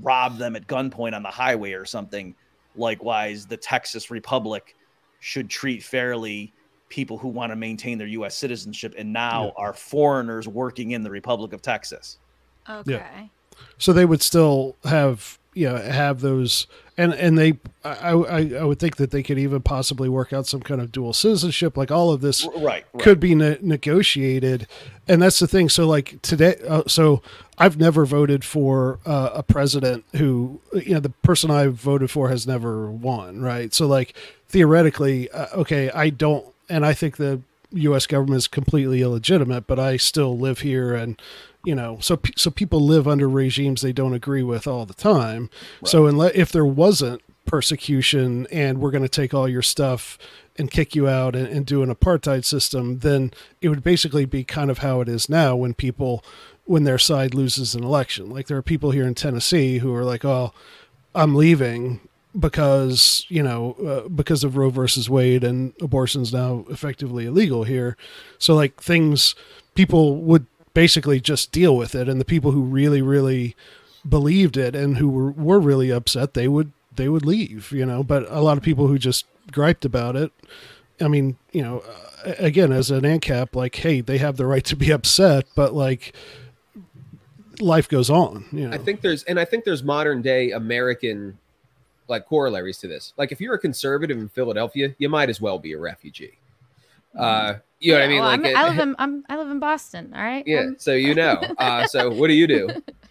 rob them at gunpoint on the highway or something. Likewise, the Texas Republic should treat fairly people who want to maintain their U.S. citizenship and now yeah. are foreigners working in the Republic of Texas. Okay. Yeah. So they would still have you know have those and and they I, I, I would think that they could even possibly work out some kind of dual citizenship like all of this right, right. could be ne- negotiated. And that's the thing. So like today uh, so i've never voted for uh, a president who you know the person i voted for has never won right? So like theoretically uh, okay i don't and i think the us government is completely illegitimate but i still live here and you know so so people live under regimes they don't agree with all the time. Right. so unless if there wasn't persecution and we're going to take all your stuff and kick you out and, and, do an apartheid system then it would basically be kind of how it is now when people when their side loses an election. Like there are people here in tennessee who are like oh i'm leaving because you know uh, because of roe versus wade and abortion's now effectively illegal here. So like things people would basically just deal with it. And the people who really really believed it and who were, were really upset they would they would leave you know but a lot of people who just griped about it i mean you know again as an ancap like hey they have the right to be upset but like life goes on you know? i think there's and i think there's modern day american like corollaries to this. Like if you're a conservative in philadelphia you might as well be a refugee. Uh you know yeah, what I mean? Well, like it, I live in I'm, I live in Boston. All right. Yeah. Um, so you know. Uh, so what do you do?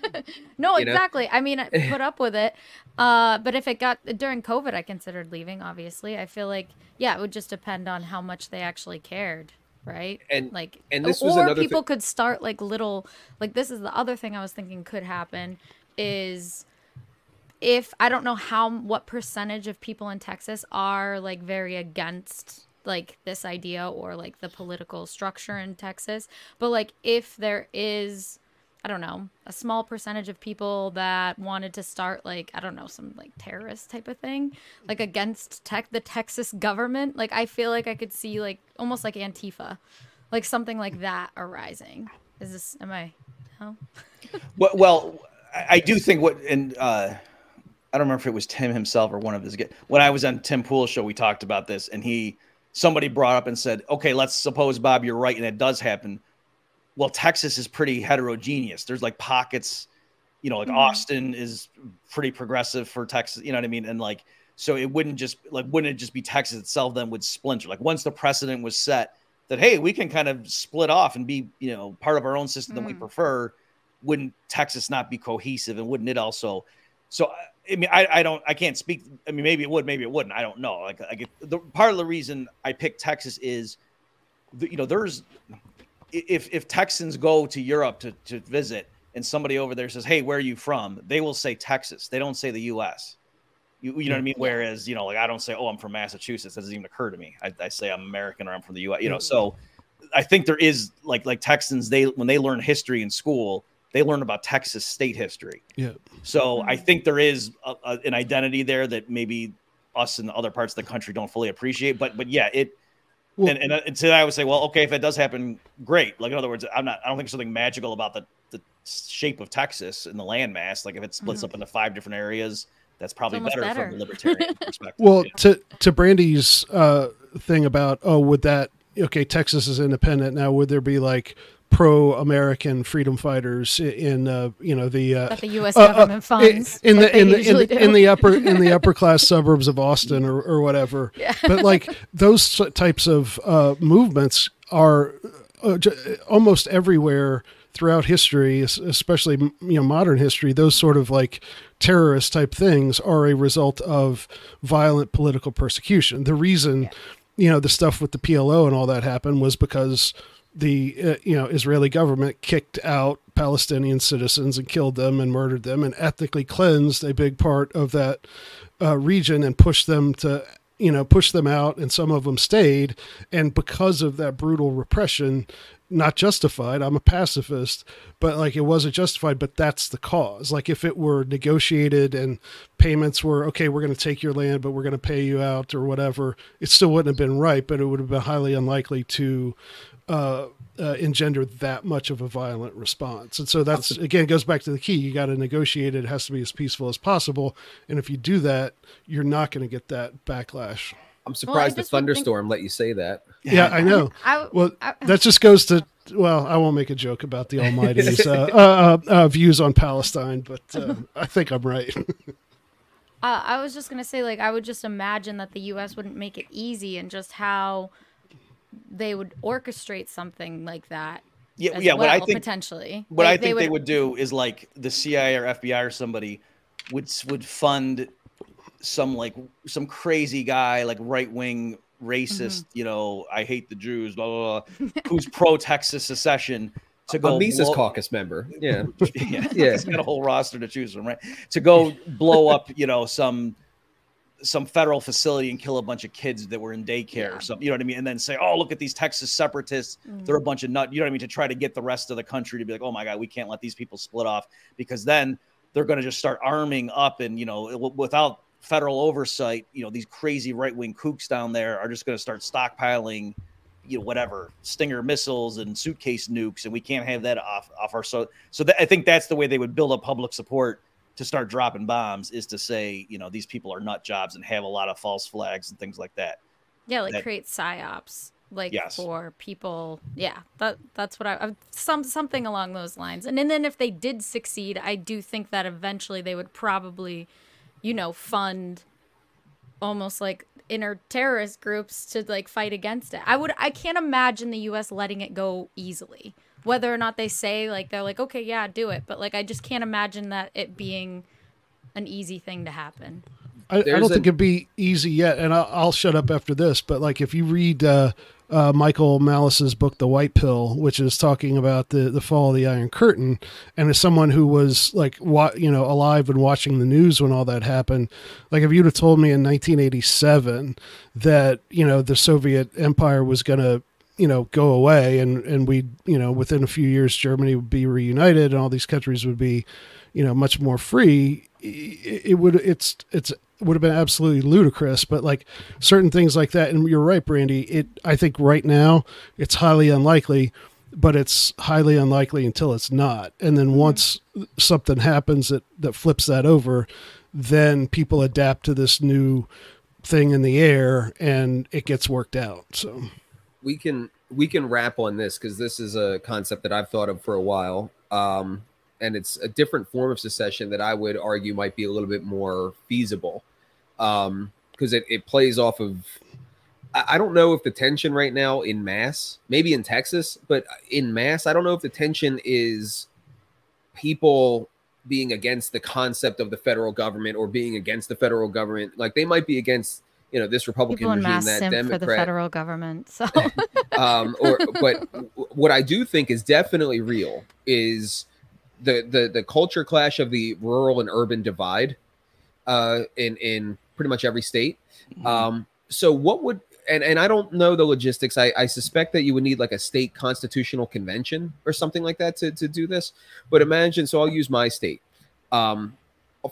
no, you exactly. Know? I mean, I put up with it. Uh, but if it got during COVID, I considered leaving. Obviously, I feel like yeah, it would just depend on how much they actually cared, right? And like, and this was or people th- could start like little like this is the other thing I was thinking could happen is if I don't know how what percentage of people in Texas are like very against like this idea or like the political structure in Texas. But like if there is I don't know, a small percentage of people that wanted to start like I don't know, some like terrorist type of thing, like against tech the Texas government, like I feel like I could see like almost like Antifa. Like something like that arising. Is this am I no? well, well, I do think what and uh I don't remember if it was Tim himself or one of his. When I was on Tim Pool's show, we talked about this, and he somebody brought up and said, okay, let's suppose, Bob, you're right and it does happen. Well, Texas is pretty heterogeneous. There's like pockets, you know, like mm-hmm. Austin is pretty progressive for Texas, you know what I mean? And like, so it wouldn't just like, wouldn't it just be Texas itself then would splinter? Like once the precedent was set that, hey, we can kind of split off and be, you know, part of our own system mm. that we mm. prefer, wouldn't Texas not be cohesive and wouldn't it also? So I mean, I, I don't, I can't speak. I mean, maybe it would, maybe it wouldn't. I don't know. Like, like the part of the reason I picked Texas is, you know, there's, if if Texans go to Europe to to visit and somebody over there says, "Hey, where are you from?" They will say Texas. They don't say the U.S. You, you know what I hmm. mean? Whereas, you know, like I don't say, "Oh, I'm from Massachusetts." That doesn't even occur to me. I, I say I'm American or I'm from the U.S. You know, hmm. so I think there is like like Texans. They when they learn history in school, they learn about Texas state history. Yeah. So I think there is a, a, an identity there that maybe us and other parts of the country don't fully appreciate. But but yeah, it. Well, and, and, uh, and today I would say, well, okay, if it does happen, great. Like in other words, I'm not. I don't think something magical about the the shape of Texas and the landmass. Like if it splits mm-hmm. up into five different areas, that's probably better, better, from a libertarian perspective. Well, yeah. to to Brandi's uh, thing about oh, would that okay? Texas is independent now. Would there be like pro-American freedom fighters in uh, you know the uh, that the U.S. Uh, uh, government funds in the in the in the, in the, upper in the upper class suburbs of Austin or, or whatever. Yeah. But like those types of uh, movements are uh, almost everywhere throughout history, especially you know modern history. Those sort of like terrorist type things are a result of violent political persecution. The reason. Yeah. You know the stuff with the PLO and all that happened was because the uh, you know Israeli government kicked out Palestinian citizens and killed them and murdered them and ethnically cleansed a big part of that uh, region and pushed them to you know push them out and some of them stayed. And because of that brutal repression not justified i'm a pacifist but like it wasn't justified but that's the cause. Like if it were negotiated and payments were okay we're going to take your land but we're going to pay you out or whatever it still wouldn't have been right but it would have been highly unlikely to uh, uh, engender that much of a violent response. And so that's again goes back to the key. You got to negotiate it. It has to be as peaceful as possible. And if you do that, you're not going to get that backlash. I'm surprised the just would think- thunderstorm let you say that. Yeah, I know. I, Well, I, that just goes to well, I won't make a joke about the Almighty's uh, uh, uh, uh, views on Palestine, but uh, I think I'm right. Uh, I was just gonna say, like, I would just imagine that the U.S. wouldn't make it easy, and just how they would orchestrate something like that. Yeah, yeah. well, what I think potentially, what Like, I think they would do is like the CIA or FBI or somebody would would fund some like some crazy guy like right wing racist, Mm-hmm. you know, I hate the Jews, blah blah, blah who's pro Texas secession to A go Mises blow- caucus member. Yeah. yeah, Yeah. he's got a whole roster to choose from, right? To go blow up, you know, some some federal facility and kill a bunch of kids that were in daycare Yeah. or something. You know what I mean? And then say, "Oh, look at these Texas separatists. Mm. They're a bunch of nut." You know what I mean? To try to get the rest of the country to be like, "Oh my god, we can't let these people split off," because then they're going to just start arming up, and you know, w- without federal oversight, you know, these crazy right wing kooks down there are just going to start stockpiling you know whatever stinger missiles and suitcase nukes and we can't have that off off our so so that, i think that's the way they would build up public support to start dropping bombs is to say you know these people are nut jobs and have a lot of false flags and things like that Yeah, like that- create psyops, like Yes. for people. Yeah, that that's what I I- some something along those lines. And, and then if they did succeed, I do think that eventually they would probably, you know, fund almost like inner terrorist groups to like fight against it. I would I can't imagine the US letting it go easily. Whether or not they say like they're like okay, yeah, do it, but like I just can't imagine that it being an easy thing to happen. I, I don't a- think it'd be easy yet, and I'll, I'll shut up after this. But like, if you read uh, uh, Michael Malice's book, The White Pill, which is talking about the the fall of the Iron Curtain, and as someone who was like, wa- you know, alive and watching the news when all that happened, like if you'd have told me in 1987 that you know the Soviet Empire was going to you know go away and and we you know within a few years Germany would be reunited and all these countries would be you know much more free. It, would it's it's would have been absolutely ludicrous but like certain things like that and you're right Brandi it i think right now it's highly unlikely but it's highly unlikely until it's not. And then mm-hmm. once something happens that that flips that over then people adapt to this new thing in the air and it gets worked out so we can we can wrap on this because this is a concept that I've thought of for a while. Um, and it's a different form of secession that I would argue might be a little bit more feasible. Um, because it, it plays off of I, I don't know if the tension right now in mass, maybe in Texas, but in mass, I don't know if the tension is people being against the concept of the federal government or being against the federal government. Like they might be against, you know, this Republican People in regime, mass that Democrat for the federal government. So. Um or but what i do think is definitely real is the the the culture clash of the rural and urban divide uh in in pretty much every state. Um so what would and and i don't know the logistics. I i suspect that you would need like a state constitutional convention or something like that to to do this but imagine so i'll use my state. Um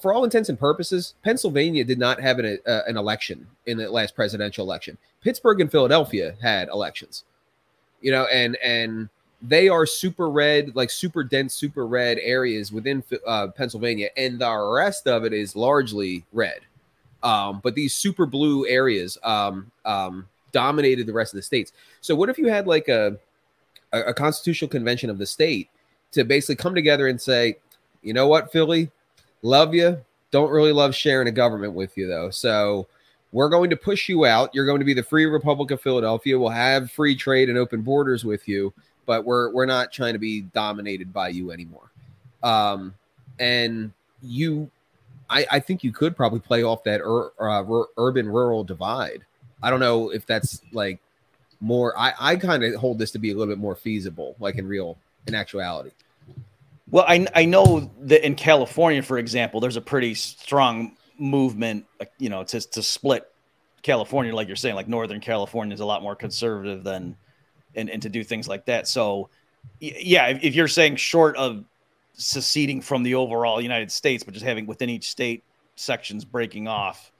for all intents and purposes, Pennsylvania did not have an, uh, an election in the last presidential election. Pittsburgh and Philadelphia had elections, you know, and and they are super red, like super dense, super red areas within uh, Pennsylvania, and the rest of it is largely red. Um, but these super blue areas um, um, dominated the rest of the states. So what if you had like a, a a constitutional convention of the state to basically come together and say, you know what, Philly, love you. Don't really love sharing a government with you though. So we're going to push you out. You're going to be the Free Republic of Philadelphia. We'll have free trade and open borders with you, but we're we're not trying to be dominated by you anymore. Um, and you, I, I think you could probably play off that ur, uh, ur- urban rural divide. I don't know if that's like more. I I kind of hold this to be a little bit more feasible, like in real in actuality. Well, I I know that in California, for example, there's a pretty strong movement, uh, you know, to to split California, like you're saying, like Northern California is a lot more conservative than, and and to do things like that. So, yeah, if, if you're saying short of seceding from the overall United States, but just having within each state sections breaking off,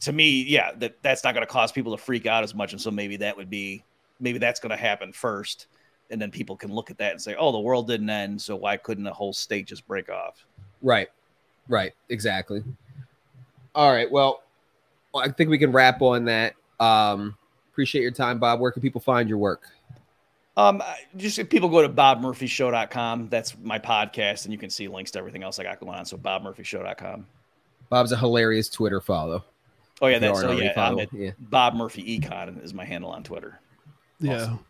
to me, yeah, that that's not going to cause people to freak out as much, and so maybe that would be maybe that's going to happen first and then people can look at that and say, "Oh, the world didn't end, so why couldn't the whole state just break off?" Right. Right. Exactly. All right. Well, I think we can wrap on that. Um, appreciate your time, Bob. Where can people find your work? Um, just if people go to bobmurphyshow.com, that's my podcast, and you can see links to everything else I got going on. So bobmurphyshow.com. Bob's a hilarious Twitter follow. Oh yeah, that's aren't so already yeah, I'm at yeah. Bob Murphy Econ is my handle on Twitter. Yeah. Awesome.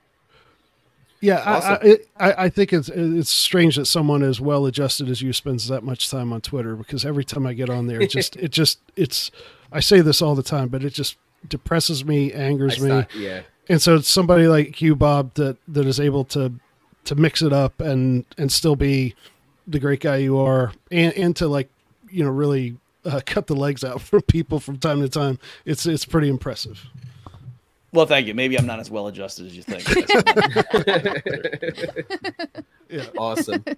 Yeah, Awesome. I, I, it- I, I think it's it's strange that someone as well adjusted as you spends that much time on Twitter because every time I get on there, it just it just it's I say this all the time, but it just depresses me, I angers me, stopped- yeah. and so it's somebody like you, Bob, that that is able to to mix it up and and still be the great guy you are, and and to like you know really uh, cut the legs out from people from time to time. It's it's pretty impressive. Well, thank you. Maybe I'm not as well adjusted as you think. Yeah. awesome. Okay.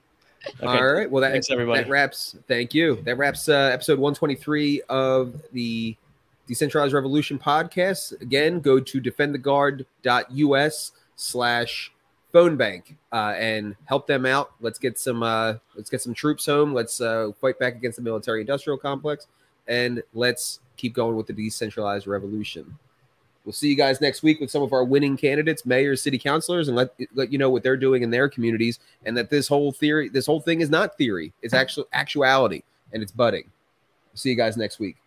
All right. Well, that, Thanks, everybody. that wraps. Thank you. That wraps uh, episode 123 of the Decentralized Revolution podcast. Again, go to defendtheguard.us slash phone bank uh, and help them out. Let's get some uh, let's get some troops home. Let's uh, fight back against the military industrial complex, and let's keep going with the decentralized revolution. We'll see you guys next week with some of our winning candidates, mayors, city councilors, and let let you know what they're doing in their communities, and that this whole theory, this whole thing is not theory; it's actual actuality, and it's budding. See you guys next week.